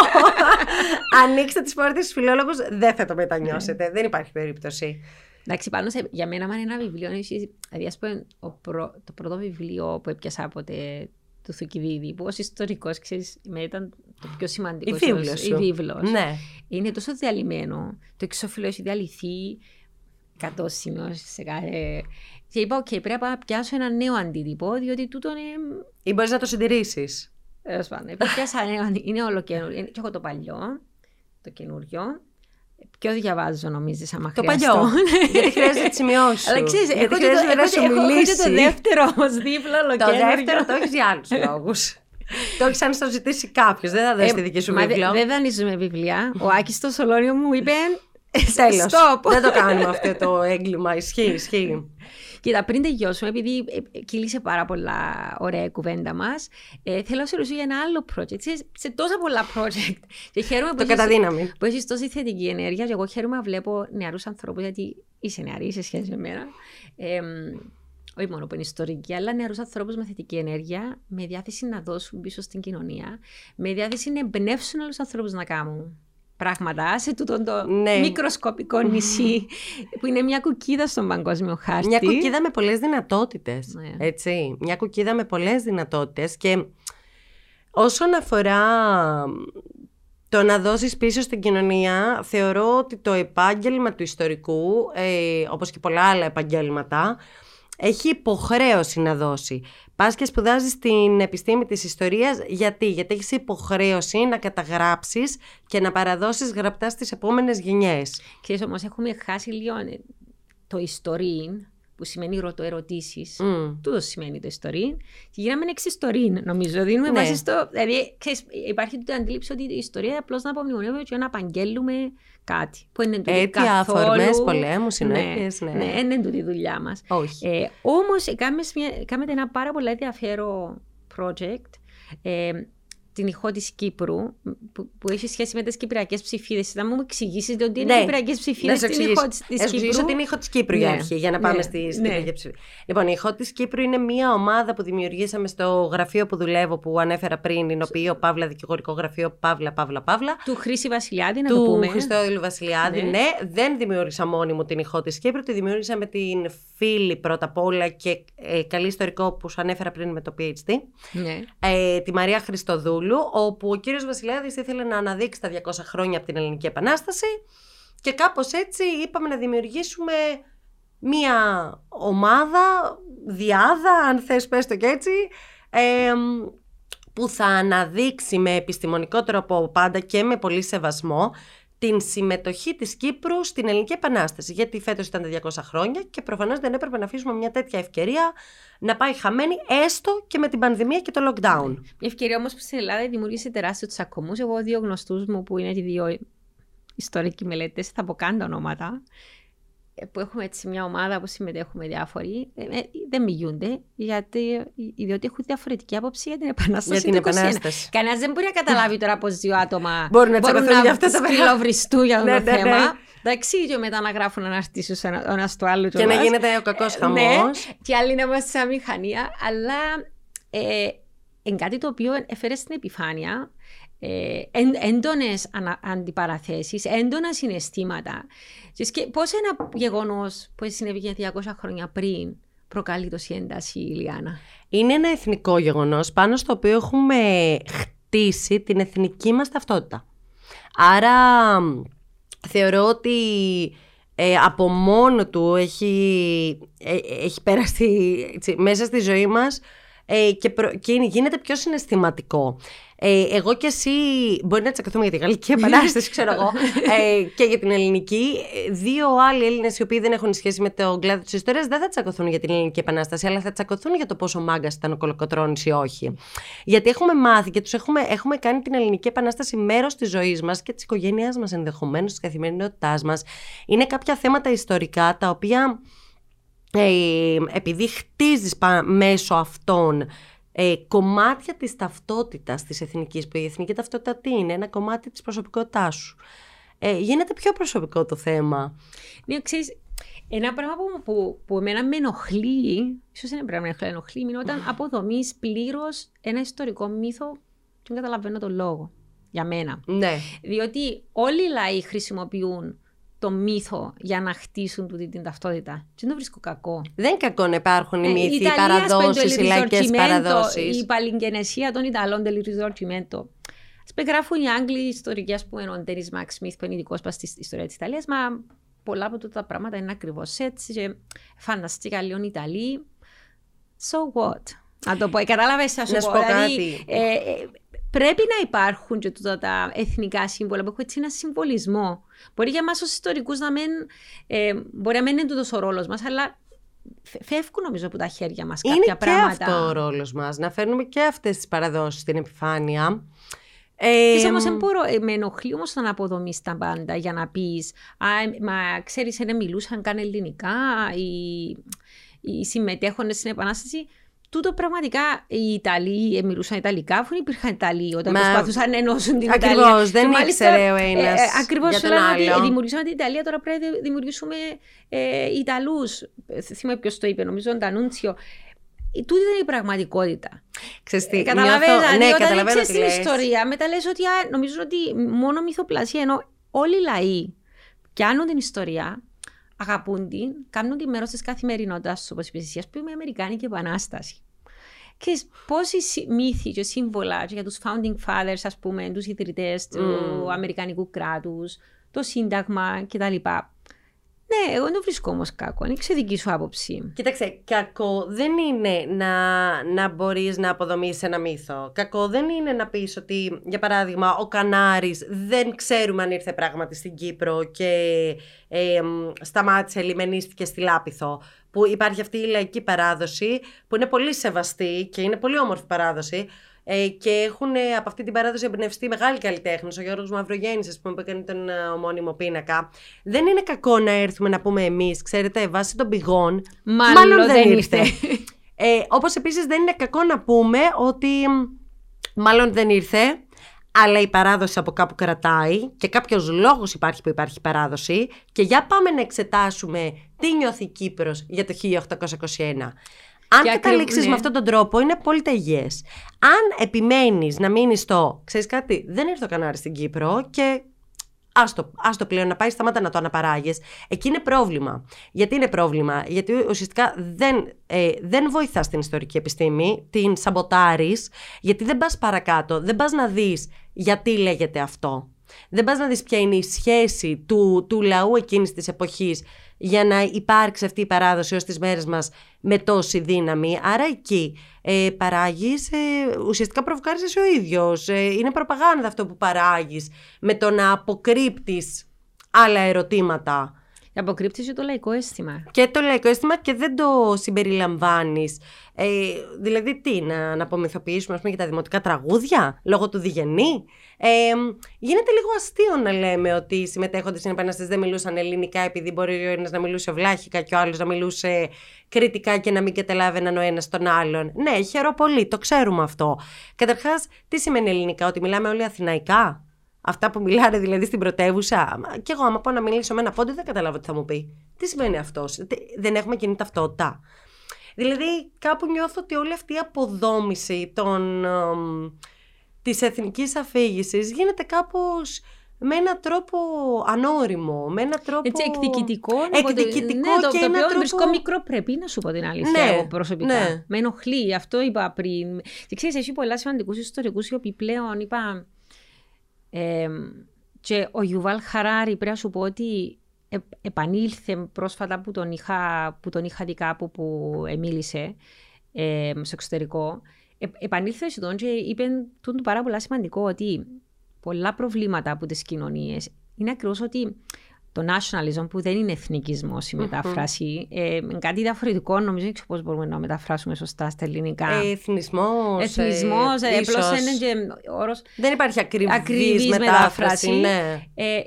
ανοίξτε τις πόρτες στους φιλόλογους, δεν θα το μετανιώσετε. δεν υπάρχει περίπτωση. Εντάξει, πάνω σε, για μένα, αν ένα βιβλίο είναι. εσύ- Δηλαδή, ας πούμε, ο πρω- το πρώτο βιβλίο που έπιασα από τε- του Θουκυδίδη, που ως ιστορικός, ξέρεις, ήταν το πιο σημαντικό. Η βίβλος ως- σου. Η βίβλος. Ναι. Είναι τόσο διαλυμένο. Το εξώφυλλο έχει διαλυθεί 100 σημειώσει σε κάθε. Και είπα, OK, πρέπει να πιάσω ένα νέο αντίτυπο, διότι τούτο είναι. Ή μπορείς να το συντηρήσεις. Τέλος πάντων, είπα, πιάσα νέο αντί- Είναι ολοκένουργιο. Είναι- Και έχω το παλιό, το καινούριο. Ποιο διαβάζω, νομίζεις, άμα Το χρειαστώ. παλιό. Γιατί χρειάζεται τις σημειώσεις σου. Αλλά ξέρεις, Γιατί έχω και, το, χρειάζεται έχω, να και- σου έχω και μιλήσει. το δεύτερο όμως δίπλα Το ολοκένουργιο. δεύτερο το έχεις για άλλους λόγους. το έχεις αν στο ζητήσει κάποιος. Δεν θα δώσει τη δική σου Ε, μα βιβλίο. δε- Δεν δανείζουμε βιβλία. Ο Άκης στο Σολόνιο μου είπε Τέλος. Stop. Δεν το κάνουμε αυτό το έγκλημα. Ισχύει, ισχύει. Κοίτα, πριν τελειώσουμε, επειδή ε, ε, κύλησε πάρα πολλά ωραία η κουβέντα μας, ε, θέλω να σε ρωτήσω για ένα άλλο project. Σε, σε τόσα πολλά project. Και χαίρομαι που Το έχεις- καταδύναμη. που έχεις τόση θετική ενέργεια. Και εγώ χαίρομαι να βλέπω νεαρούς ανθρώπους, γιατί είσαι νεαρή σε σχέση με μένα. Ε, μ, όχι μόνο που είναι ιστορική, αλλά νεαρούς ανθρώπους με θετική ενέργεια, με διάθεση να δώσουν πίσω στην κοινωνία, με διάθεση να εμπνεύσουν άλλους ανθρώπους να κάνουν πράγματα σε τούτο το Ναι. μικροσκοπικό νησί, που είναι μια κουκίδα στον παγκόσμιο χάρτη. Μια κουκίδα με πολλές δυνατότητες. Ναι. Έτσι. Μια κουκίδα με πολλές δυνατότητες και όσον αφορά το να δώσεις πίσω στην κοινωνία, θεωρώ ότι το επάγγελμα του ιστορικού, ε, όπως και πολλά άλλα επαγγέλματα, έχει υποχρέωση να δώσει. Πας και σπουδάζεις την επιστήμη της ιστορίας, γιατί, γιατί έχεις υποχρέωση να καταγράψεις και να παραδώσεις γραπτά στις επόμενες γενιές. Ξέρεις όμως έχουμε χάσει λίγο ε, το ιστορίν, που σημαίνει ρωτοερωτήσεις. Μμ. Τούτο σημαίνει το ιστορίν. Και γίναμε εξιστορίν, νομίζω. Δίνουμε Ναι. βάση στο. Δηλαδή, ξέρεις, υπάρχει την αντίληψη ότι η ιστορία είναι απλώς να απομνημονεύουμε και να απαγγέλουμε κάτι. Που είναι τούτη Αίτια, καθόλου- αφορμές, πολέμους, συνέπειες, ναι. Ναι, είναι τούτη η δουλειά μας. Όχι. Ε, Όμως, κάνετε ένα πάρα πολύ ενδιαφέρον project. Ε, την ηχό της Κύπρου, που, που έχει σχέση με τις κυπριακές ψηφίδες. Να μου εξηγήσει ότι είναι Ναι. κυπριακές ψηφίδε Να σου στην ηχό τη Να σου εξηγήσω Κύπρου. την ήχο της Κύπρου για Ναι. αρχή, για να πάμε Ναι. στη Ναι. στην ψηφίδα. Λοιπόν, η ήχο της Κύπρου είναι μια ομάδα που δημιουργήσαμε στο γραφείο που δουλεύω, που ανέφερα πριν, είναι οποίο Παύλα Δικηγορικό Γραφείο, Παύλα, Παύλα, Παύλα. Του Χρήση Βασιλιάδη, να το του πούμε. Χριστόδηλου Βασιλιάδη. Ναι. Ναι. δεν δημιούργησα μόνη μου την ηχό της Κύπρου, τη δημιούργησα με την φίλη πρώτα απ' όλα και ε, καλή ιστορικό που σου ανέφερα πριν με το PhD, Ναι. ε, τη Μαρία Χριστοδούλου, όπου ο κύριος Βασιλιάδης ήθελε να αναδείξει τα 200 χρόνια από την Ελληνική Επανάσταση και κάπως έτσι είπαμε να δημιουργήσουμε μία ομάδα, διάδα, αν θες πες το και έτσι, ε, που θα αναδείξει με επιστημονικό τρόπο πάντα και με πολύ σεβασμό την συμμετοχή της Κύπρου στην Ελληνική Επανάσταση. Γιατί φέτος ήταν τα 200 χρόνια και προφανώς δεν έπρεπε να αφήσουμε μια τέτοια ευκαιρία να πάει χαμένη έστω και με την πανδημία και το lockdown. Η ευκαιρία όμως που στην Ελλάδα δημιούργησε τεράστιου τσακωμούς. Εγώ, έχω δύο γνωστούς μου που είναι οι δύο ιστορικοί μελέτες, θα πω καν τα ονόματα, ε, που έχουμε έτσι μια ομάδα που συμμετέχουμε διάφοροι, ε, ε, δεν μιλούνται, γιατί, ε, διότι έχουν διαφορετική άποψη για την επανάσταση. Για την του 21. Επανάσταση. Κανένας δεν μπορεί να καταλάβει τώρα πώ δύο άτομα Μπορούν να τσακωθούν να για αυτά τα σκυλοβριστούν για αυτό Ναι, το ναι, ναι. θέμα. Εντάξει, και μετά να γράφουν αναρτήσεις ο ένα στο άλλο. Και να κιόλας. γίνεται ο κακός χαμός. Ναι, και άλλοι να είμαστε σαν μηχανία, αλλά ε, είναι κάτι το οποίο έφερες στην επιφάνεια ε, εν, έντονες ανα, αντιπαραθέσεις, έντονα συναισθήματα. Και σκε, πώς ένα γεγονός που συνέβη για 200 χρόνια πριν προκαλεί τόση ένταση, Ηλιάνα. Είναι ένα εθνικό γεγονός πάνω στο οποίο έχουμε χτίσει την εθνική μας ταυτότητα. Άρα θεωρώ ότι ε, από μόνο του έχει, ε, έχει περάσει έτσι, μέσα στη ζωή μας ε, και, προ- και είναι- γίνεται πιο συναισθηματικό. Ε, εγώ και εσύ μπορεί να τσακωθούμε για τη Γαλλική Επανάσταση, ξέρω εγώ, ε, και για την Ελληνική. Ε, Δύο άλλοι Έλληνες οι οποίοι δεν έχουν σχέση με τον κλάδο της ιστορίας δεν θα τσακωθούν για την Ελληνική Επανάσταση, αλλά θα τσακωθούν για το πόσο μάγκας ήταν ο Κολοκοτρόνη ή όχι. Γιατί έχουμε μάθει και τους έχουμε, έχουμε κάνει την Ελληνική Επανάσταση μέρος της ζωής μας και της οικογένειάς μας ενδεχομένως, της καθημερινότητάς μας. Είναι κάποια θέματα ιστορικά τα οποία ε, επειδή χτίζεις πα- μέσω αυτών ε, κομμάτια της ταυτότητας της εθνικής, που η εθνική ταυτότητα τι είναι, ένα κομμάτι της προσωπικότητάς σου. Ε, γίνεται πιο προσωπικό το θέμα. Ναι, ξέρεις, ένα πράγμα που, που, που εμένα με ενοχλεί, ίσως δεν πρέπει να με ενοχλεί, είναι όταν αποδομείς πλήρως ένα ιστορικό μύθο και δεν καταλαβαίνω τον λόγο, για μένα. Ναι. Διότι όλοι οι λαοί χρησιμοποιούν το μύθο για να χτίσουν τούτη την ταυτότητα. Και δεν το βρίσκω κακό. Δεν είναι κακό να υπάρχουν οι Ε, μύθοι, οι Ιταλία, παραδόσεις, σπέντο, οι λαϊκές il risorgimento, παραδόσεις. Η παλιγγενεσία των Ιταλών, del risorgimento. Ας πούμε, γράφουν οι Άγγλοι ιστορικοί, ας πούμε, ο Ντέρις Μαξ Σμιθ, που είναι ειδικός πας στη ιστορίας της Ιταλίας, μα πολλά από τούτα τα πράγματα είναι ακριβώς έτσι και φανταστικά λίγο Ιταλοί. So what? Να το πω, ε, κατάλαβες, να σου Να πω. σου πω δηλαδή, κάτι. ε, ε, πρέπει να υπάρχουν και τούτα τα εθνικά σύμβολα που έχουν έτσι ένα συμβολισμό. Μπορεί για εμάς ως ιστορικούς να μην, ε, μπορεί να μην είναι τούτος ο ρόλος μας, αλλά φε- φεύγουν νομίζω από τα χέρια μας κάποια Είναι και πράγματα. αυτό ο ρόλος μας, να φέρνουμε και αυτές τις παραδόσεις στην επιφάνεια. Ε, Επίσης όμως δεν μπορώ, ε, με ενοχλεί όμως το να αποδομείς τα πάντα για να πεις «Α, ε, μα ξέρεις, δεν μιλούσαν καν ελληνικά οι, οι συμμετέχοντες στην Επανάσταση». Τούτο πραγματικά οι Ιταλοί ε, μιλούσαν Ιταλικά, αφού δεν υπήρχαν Ιταλοί όταν Μα- προσπαθούσαν να ενώσουν την Ακριβώς, Ιταλία. δεν Και μάλιστα, ήξερε ο ένας ε, ακριβώς για τον λέγανε ότι άλλο. ε, δημιουργήσαμε την Ιταλία, τώρα πρέπει να δημιουργήσουμε ε, Ιταλούς. Ε, Θυμάμαι ποιος το είπε, νομίζω ο Ντανούντσιο. Ε, Τούτη ήταν η πραγματικότητα. Ξέρεις τι, Ε, Καταλαβαίνεις, νιώθω- δηλαδή, ναι, όταν καταλαβαίνω ξέρεις τι την λες. ιστορία, μετά λες ότι α, νομίζω ότι μόνο μυθοπλασία, ενώ όλοι οι λαοί πιάνουν την ιστορία, αγαπούν την, κάνουν τη μέρος της καθημερινότητας, όπως είπες εσύ, ας πούμε, η Αμερικάνικη Επανάσταση. Και πόσοι συ- μύθοι και σύμβολα και για τους founding fathers, ας πούμε, τους ιδρυτές του Μμμ. Αμερικανικού κράτους, το Σύνταγμα κτλ. Ναι, εγώ δεν το βρίσκω όμως κακό. Είναι δική σου άποψη. Κοίταξε, κακό δεν είναι να, να μπορείς να αποδομήσεις ένα μύθο. Κακό δεν είναι να πεις ότι, για παράδειγμα, ο Κανάρης δεν ξέρουμε αν ήρθε πράγματι στην Κύπρο και ε, μ, σταμάτησε, λιμενίστηκε στη Λάπιθο. Που υπάρχει αυτή η λαϊκή παράδοση που είναι πολύ σεβαστή και είναι πολύ όμορφη παράδοση. Ε, και έχουν ε, από αυτή την παράδοση εμπνευστεί μεγάλοι καλλιτέχνες. Ο Γιώργος Μαυρογέννης, ας πούμε, που έκανε τον ε, ομώνυμο πίνακα. Δεν είναι κακό να έρθουμε να πούμε εμείς, ξέρετε, βάσει των πηγών, Μάλλον, δεν ήρθε. ε, όπως επίσης δεν είναι κακό να πούμε ότι μ, Μάλλον δεν ήρθε, αλλά η παράδοση από κάπου κρατάει και κάποιος λόγος υπάρχει που υπάρχει παράδοση και για πάμε να εξετάσουμε τι νιώθει η Κύπρος για το 1821. Αν Και καταλήξεις ακριβ- με ναι. αυτόν τον τρόπο, είναι απόλυτα υγιές. Αν επιμένεις να μείνεις στο. ξέρεις κάτι, δεν ήρθε ο Κανάρης στην Κύπρο και. Άστο, άστο πλέον να πάει, σταμάτα να το αναπαράγεις. Εκεί είναι πρόβλημα. Γιατί είναι πρόβλημα, Γιατί ουσιαστικά δεν, ε, δεν βοηθάς την ιστορική επιστήμη, την σαμποτάρεις, γιατί δεν πας παρακάτω, δεν πας να δεις γιατί λέγεται αυτό; Δεν πας να δεις ποια είναι η σχέση του, του λαού εκείνης της εποχής για να υπάρξει αυτή η παράδοση ως τις μέρες μας με τόση δύναμη. Άρα εκεί ε, παράγεις, ε, ουσιαστικά προβοκάρεις εσύ ο ίδιος. Ε, είναι προπαγάνδα αυτό που παράγεις με το να αποκρύπτεις άλλα ερωτήματα. Αποκρύπτει το λαϊκό αίσθημα. Και το λαϊκό αίσθημα και δεν το συμπεριλαμβάνεις. Ε, δηλαδή τι, να, να απομυθοποιήσουμε ας πούμε, για τα δημοτικά τραγούδια λόγω του διγενή; Ε, γίνεται λίγο αστείο να λέμε ότι οι συμμετέχοντες στην Επανάσταση δεν μιλούσαν ελληνικά επειδή μπορεί ο ένας να μιλούσε βλάχικα και ο άλλος να μιλούσε κριτικά και να μην καταλάβαιναν ο ένας τον άλλον. Ναι, χαίρομαι πολύ, το ξέρουμε αυτό. Καταρχάς, τι σημαίνει ελληνικά, ότι μιλάμε όλοι αθηναϊκά; Αυτά που μιλάνε δηλαδή στην πρωτεύουσα. Μα, Κι εγώ, άμα πάω να μιλήσω με ένα πόντι, δεν καταλάβω τι θα μου πει. Τι σημαίνει αυτό, Δεν έχουμε κοινή ταυτότητα; Δηλαδή, κάπου νιώθω ότι όλη αυτή η αποδόμηση των, εμ, της εθνικής αφήγησης γίνεται κάπως με έναν τρόπο ανώριμο, με έναν τρόπο... Έτσι εκδικητικό. να πω το- Εκδικητικό ναι, το, και το έναν οποίο τρόπο... βρίσκω μικρό πρέπει να σου πω την αλήθεια Ναι, εγώ προσωπικά. ναι. Με ενοχλεί, αυτό είπα πριν. Και ξέρεις, έχει πολλά σημαντικούς ιστορικούς οι οποίοι πλέον είπα... Ε, και ο Γιουβάλ Χαράρη πρέπει να σου πω ότι ε, επανήλθε πρόσφατα που τον είχα, που τον είχα δει κάπου που μίλησε ε, στο εξωτερικό. Ε, επανήλθε σε τον και είπε τούτο πάρα πολλά σημαντικό ότι πολλά προβλήματα από τις κοινωνίες είναι ακριβώς ότι το nationalism που δεν είναι εθνικισμός η μετάφραση, ε, είναι κάτι διαφορετικό, νομίζω δεν ξέρω πώς μπορούμε να μεταφράσουμε σωστά στα ελληνικά. Ε, εθνισμός, Εθνισμός, ε, ε, απλώς ίσως. είναι και όρος Δεν υπάρχει ακριβής, ακριβής μετάφραση. μετάφραση. Ναι. Ε,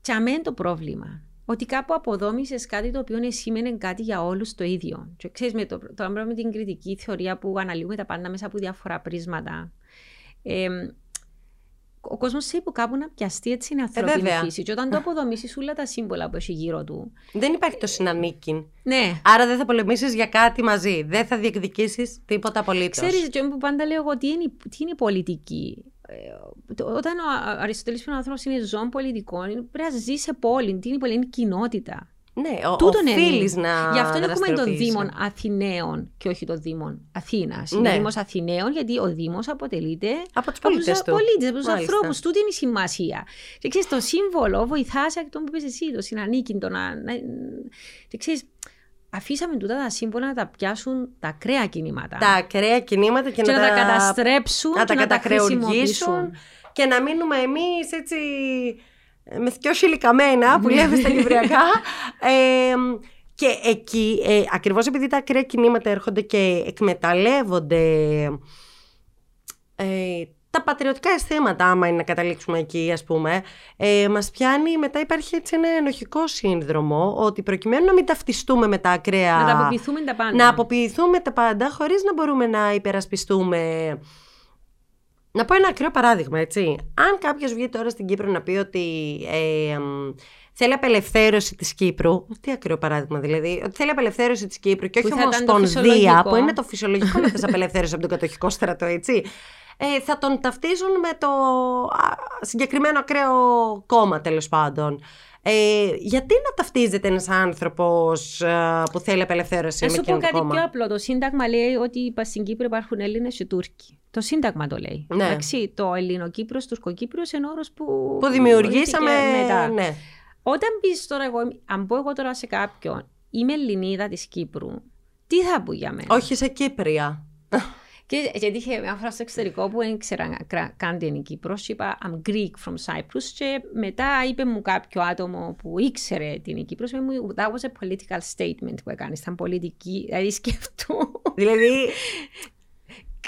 και αμέν το πρόβλημα. Ότι κάπου αποδόμησες κάτι το οποίο σήμαινε κάτι για όλους το ίδιο. Και ξέρεις, με το, το άμπρο με την κριτική θεωρία που αναλύουμε τα πάντα μέσα από διάφορα πρίσματα. Ε, ο κόσμος θέλει που κάπου να πιαστεί έτσι είναι η ανθρώπινη Ε, βέβαια. φύση. Και όταν το αποδομήσεις όλα τα σύμβολα που έχει γύρω του. Δεν υπάρχει το συνανίκιν. Ναι, Άρα δεν θα πολεμήσεις για κάτι μαζί. Δεν θα διεκδικήσεις τίποτα απολύτως. Ξέρεις, και που πάντα λέω εγώ, τι είναι, η- τι είναι η πολιτική; Ε, το- όταν ο Α- Αριστοτέλης πει ο άνθρωπος είναι ζώων πολιτικών, πρέπει να ζει σε πόλη. Τι είναι η πόλη, είναι κοινότητα; Ναι, ο, Τούτον οφείλεις είναι. να Γι' αυτό έχουμε τον δραστηριοποιείσαι. Δήμον Αθηναίων και όχι τον Δήμον Αθήνας. Είναι Ναι. ο Δήμος Αθηναίων γιατί ο Δήμος αποτελείται Από τους από πολίτες τους του. πολίτες, από τους Μάλιστα. ανθρώπους. Τούτη είναι η σημασία. Και ξέρεις, το σύμβολο βοηθάς σε αυτό που είπες εσύ, το συνανίκη, το να... να- Και ξέρεις, αφήσαμε τούτα τα σύμβολα να τα πιάσουν τα ακραία κινήματα. Τα ακραία κινήματα και, και να τα καταστρέψουν να και τα να τα κατακρεουργήσουν χρησιμοποιήσουν. και να μείνουμε εμείς έτσι ε, με δυο σιλικαμένα που λέμε στα κυπριακά. Ε, και εκεί, ε, ακριβώς επειδή τα ακραία κινήματα έρχονται και εκμεταλλεύονται ε, τα πατριωτικά αισθήματα, άμα είναι να καταλήξουμε εκεί, ας πούμε, ε, μας πιάνει, μετά υπάρχει έτσι ένα ενοχικό σύνδρομο, ότι προκειμένου να μην ταυτιστούμε με τα ακραία... Να τα αποποιηθούμε τα πάντα. να αποποιηθούμε τα πάντα χωρίς να μπορούμε να υπερασπιστούμε. Να πω ένα ακραίο παράδειγμα, έτσι. Αν κάποιος βγει τώρα στην Κύπρο να πει ότι ε, εμ, θέλει απελευθέρωση της Κύπρου, τι ακραίο παράδειγμα δηλαδή, ότι θέλει απελευθέρωση της Κύπρου και Που όχι θα ήταν το ομοσπονδία, φυσιολογικό. που είναι το φυσιολογικό να θες απελευθέρωση από τον κατοχικό στρατό, έτσι. Ε, θα τον ταυτίζουν με το α, συγκεκριμένο ακραίο κόμμα, τέλος πάντων. Ε, γιατί να ταυτίζεται ένας άνθρωπος α, που θέλει απελευθέρωση Να με σου πω εκείνο το κάτι κόμμα; πιο απλό. Το Σύνταγμα λέει ότι είπα, στην Κύπρο υπάρχουν Έλληνες και Τούρκοι. Το Σύνταγμα το λέει. Ναι. Εντάξει, το Ελληνοκύπρος, Τουρκοκύπριος είναι όρος που. που δημιουργήσαμε. δημιουργήθηκε μετά. Ναι. Όταν πεις τώρα εγώ, αν πω εγώ τώρα σε κάποιον, είμαι Ελληνίδα της Κύπρου, τι θα πω για μένα; Όχι σε Κύπρια. Και γιατί είχε μια φορά στο εξωτερικό που δεν ήξερα κρα- καν τι είναι η Κύπρος και είπα I'm Greek from Cyprus. Και μετά είπε μου κάποιο άτομο που ήξερε την η Κύπρος είπε μου that was a political statement που έκανες, ήταν πολιτική, δηλαδή σκεφτού. δηλαδή,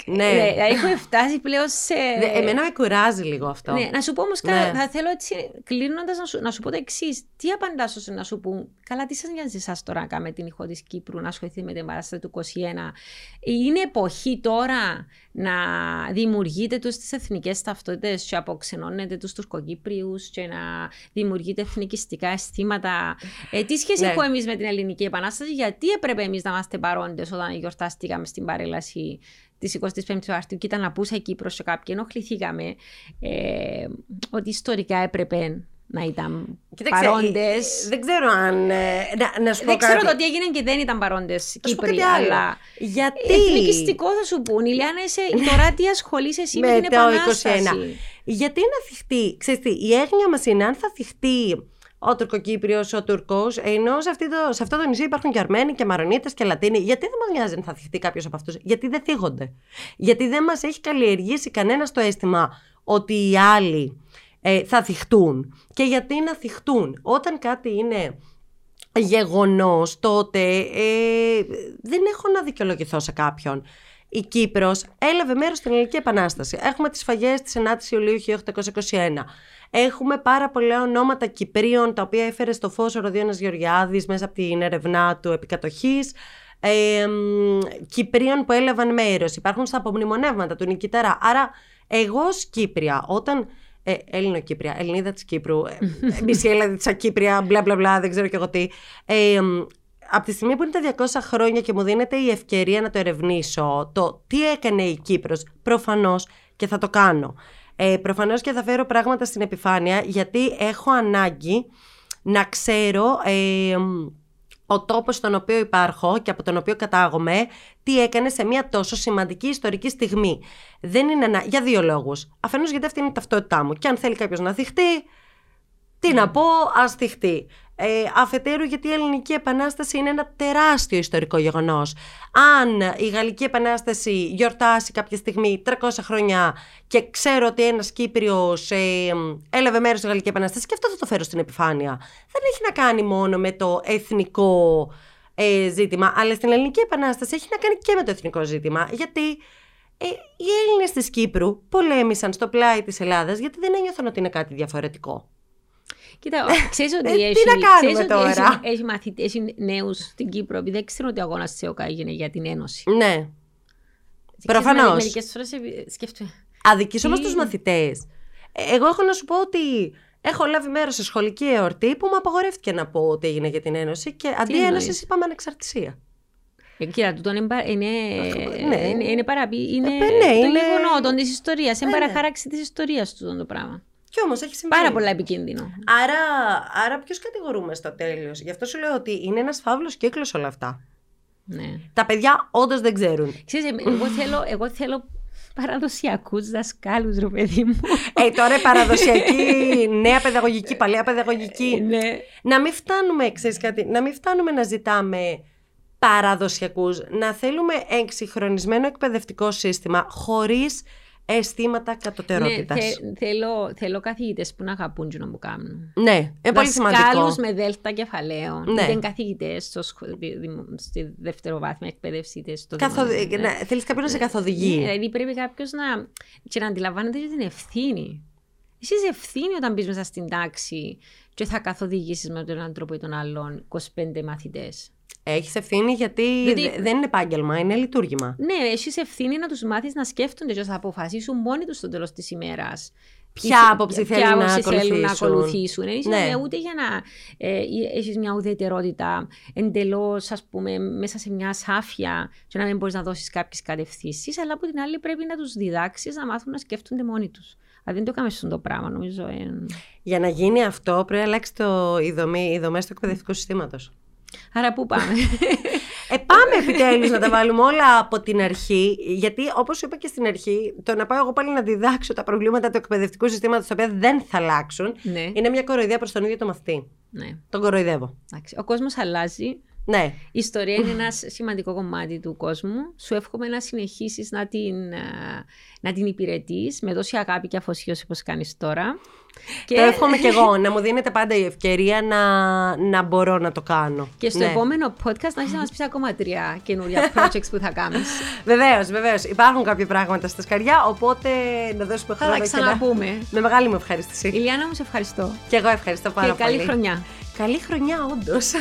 Ναι. Ναι, έχουμε φτάσει πλέον σε. Δε- Εμένα με κουράζει λίγο αυτό. Ναι, να σου πω όμως, Ναι. θα θέλω έτσι, κλείνοντας να, σου, να σου πω το εξής. Τι απαντάς όσο να σου πούν, Καλά, τι σας νοιάζει εσάς τώρα να κάνετε την ηχό της Κύπρου, να ασχοληθεί με την παράσταση του 21. Είναι εποχή τώρα να δημιουργείτε τους τις εθνικές ταυτότητες και αποξενώνετε τους Τουρκοκύπριους και να δημιουργείτε εθνικιστικά αισθήματα. Ε, τι σχέση Ναι. έχουμε εμείς με την Ελληνική Επανάσταση, γιατί έπρεπε εμείς να είμαστε παρόντες όταν γιορτάστηκαμε στην παρέλαση της 25η Μαρτίου και ήταν απούσα η Κύπρος και κάποιοι ενοχληθήκαμε ε, ότι ιστορικά έπρεπε να ήταν Κοίταξε, παρόντες. ε, Δεν ξέρω αν. ε, να, να σου πω Δεν ξέρω κάτι. το τι έγινε και δεν ήταν παρόντες Να σου πω Κύπροι, κάτι άλλο. αλλά. Γιατί; Εθνικιστικό θα σου πούν. Η Λιάννα, είσαι, τώρα τι ασχολείσαι εσύ με, Με την το Επανάσταση; 21. Γιατί να θυχτεί, ξέρεις τι, η έγνοια μας είναι αν θα θυχτεί ο Τουρκοκύπριος, ο Τουρκός, ενώ σε, αυτή το, σε αυτό το νησί υπάρχουν και Αρμένοι και Μαρονίτες και Λατίνοι. Γιατί δεν μας νοιάζει αν θα θυχτεί κάποιος από αυτούς, γιατί δεν θίγονται. Γιατί δεν μας έχει καλλιεργήσει κανένας το αίσθημα ότι οι άλλοι ε, θα θυχτούν. Και γιατί να θυχτούν; Όταν κάτι είναι γεγονός τότε ε, δεν έχω να δικαιολογηθώ σε κάποιον. Η Κύπρος έλαβε μέρος στην Ελληνική Επανάσταση. Έχουμε τις φαγές της 9ης Ιουλίου 1821. Έχουμε πάρα πολλά ονόματα Κυπρίων τα οποία έφερε στο φως ο Ροδιώνας Γεωργιάδης μέσα από την έρευνά του επικατοχής. Ε, μ, Κυπρίων που έλαβαν μέρος. Υπάρχουν στα απομνημονεύματα του Νικητέρα. Άρα εγώ ως Κύπρια όταν ε, Έλληνο-Κύπρια, Ελληνίδα της Κύπρου, ε, μισή Ελλάδα της Ακύπρια, μπλα μπλα μπλα, δεν ξέρω κι εγώ τι. Ε, μ, από τη στιγμή που είναι τα 200 χρόνια και μου δίνεται η ευκαιρία να το ερευνήσω, το τι έκανε η Κύπρος, προφανώς και θα το κάνω. Ε, προφανώς και θα φέρω πράγματα στην επιφάνεια, γιατί έχω ανάγκη να ξέρω ε, μ, ο τόπος στον οποίο υπάρχω και από τον οποίο κατάγομαι, τι έκανε σε μια τόσο σημαντική ιστορική στιγμή. Δεν είναι ένα... Για δύο λόγους. Αφενός γιατί αυτή είναι η ταυτότητά μου. Και αν θέλει κάποιος να θυχτεί, τι να πω, ας θυχτεί. Ε, αφετέρου γιατί η Ελληνική Επανάσταση είναι ένα τεράστιο ιστορικό γεγονός. Αν η Γαλλική Επανάσταση γιορτάσει κάποια στιγμή 300 χρόνια και ξέρω ότι ένας Κύπριος ε, έλαβε μέρος στη Γαλλική Επανάσταση και αυτό θα το φέρω στην επιφάνεια. Δεν έχει να κάνει μόνο με το εθνικό ε, ζήτημα, αλλά στην Ελληνική Επανάσταση έχει να κάνει και με το εθνικό ζήτημα. Γιατί ε, οι Έλληνες της Κύπρου πολέμησαν στο πλάι της Ελλάδας γιατί δεν ένιωθαν ότι είναι κάτι διαφορετικό. Κοίτα, ξέρεις ότι Ε, τι έχει, να κάνουμε ξέρεις ότι τώρα; έχει, έχει, μαθητές, έχει νέους στην Κύπρο, επειδή δεν ξέρω ότι ο αγώνας τη ΕΟΚΑ έγινε για την Ένωση. Ναι. Προφανώς. Μερικές φορές σκέφτομαι. Αδικείς όμως Τι; τους μαθητές. Ε, Εγώ έχω να σου πω ότι έχω λάβει μέρος σε σχολική εορτή που μου απαγορεύτηκε να πω ότι έγινε για την Ένωση και αντί εννοείς; Ένωσης είπαμε ανεξαρτησία. Ε, κοίτα, τούτο είναι, πα- είναι, ναι. είναι, είναι παραπή, είναι Ε, ναι, το είναι- γεγονότο της ιστορίας, είναι Ναι, ναι. παραχάραξη της ιστορίας του το πράγμα. Κι όμως έχει συμβεί. Πάρα πολλά επικίνδυνο. Άρα, άρα ποιος κατηγορούμε στο τέλος; Γι' αυτό σου λέω ότι είναι ένας φαύλος κύκλος όλα αυτά. Ναι. Τα παιδιά όντως δεν ξέρουν. Ξέρεις, ε, εγώ θέλω, εγώ θέλω παραδοσιακούς δασκάλους, ρε παιδί μου. ε, τώρα η παραδοσιακή νέα παιδαγωγική, παλιά παιδαγωγική. ναι. να μην φτάνουμε, ξέρεις κάτι, να μην φτάνουμε να ζητάμε παραδοσιακούς, να θέλουμε εξυγχρονισμένο εκπαιδευτικό σύστημα χωρίς αισθήματα κατωτερότητας. Ναι, θε- θέλω, θέλω καθηγητές που να αγαπούν τι να μου κάνουν. Ναι, είναι πολύ σημαντικό. Δασκάλους με δέλτα κεφαλαίων. Ναι. Είτε είναι καθηγητές στο σχο- δι- δημο- στη δευτεροβάθμια εκπαίδευση, είτε στο Καθοδη... δημοτικό. ναι, θέλεις κάποιον να σε καθοδηγεί. Ναι, δηλαδή πρέπει κάποιος να. και να αντιλαμβάνεται και την ευθύνη. Εσύ είσαι ευθύνη όταν μπεις μέσα στην τάξη και θα καθοδηγήσεις με τον έναν τρόπο ή τον άλλον 25 μαθητές. Έχεις ευθύνη γιατί Γιατί- δε- δεν είναι επάγγελμα, είναι λειτουργήμα. Ναι, έχεις ευθύνη να τους μάθεις να σκέφτονται και να αποφασίσουν μόνοι τους στο τέλος της ημέρας. Ποια άποψη θέλουν να θέλουν να ακολουθήσουν. ακολουθήσουν. Έχεις Ναι. να- ούτε για να ε, έχεις μια ουδετερότητα εντελώς, ας πούμε, μέσα σε μια σάφια και να μην μπορείς να δώσεις κάποιες κατευθύνσεις. Αλλά από την άλλη πρέπει να τους διδάξεις να μάθουν να σκέφτονται μόνοι τους. Αν δεν το κάνουμε αυτό το πράγμα, νομίζω. Ε... Για να γίνει αυτό πρέπει να αλλάξει το, η, δομή, οι δομές του εκπαιδευτικού συστήματος. Άρα πού πάμε; Ε, πάμε επιτέλους να τα βάλουμε όλα από την αρχή, γιατί όπως σου είπα και στην αρχή, το να πάω εγώ πάλι να διδάξω τα προβλήματα του εκπαιδευτικού συστήματος, τα οποία δεν θα αλλάξουν, ναι, είναι μια κοροϊδία προς τον ίδιο το μαθητή. ναι. Τον κοροϊδεύω. Εντάξει. Ο κόσμος αλλάζει. Ναι. Η ιστορία είναι ένας σημαντικό κομμάτι του κόσμου. Σου εύχομαι να συνεχίσεις να την, α, να την υπηρετείς με τόση αγάπη και αφοσίωση όπως κάνεις τώρα. Το εύχομαι και εγώ, να μου δίνετε πάντα η ευκαιρία να, να μπορώ να το κάνω. Και στο Ναι. επόμενο podcast να έχεις να μας πεις ακόμα τρία καινούρια projects που θα κάνεις. Βεβαίως, βεβαίως. Υπάρχουν κάποια πράγματα στα σκαριά, οπότε να δώσουμε θα χρόνο. τα και να- ξαναπούμε. Με μεγάλη μου ευχαρίστηση. Ηλιάνα μου, σε ευχαριστώ. Και εγώ ευχαριστώ πάρα και καλή πολύ. χρονιά. Καλή χρονιά, όντως.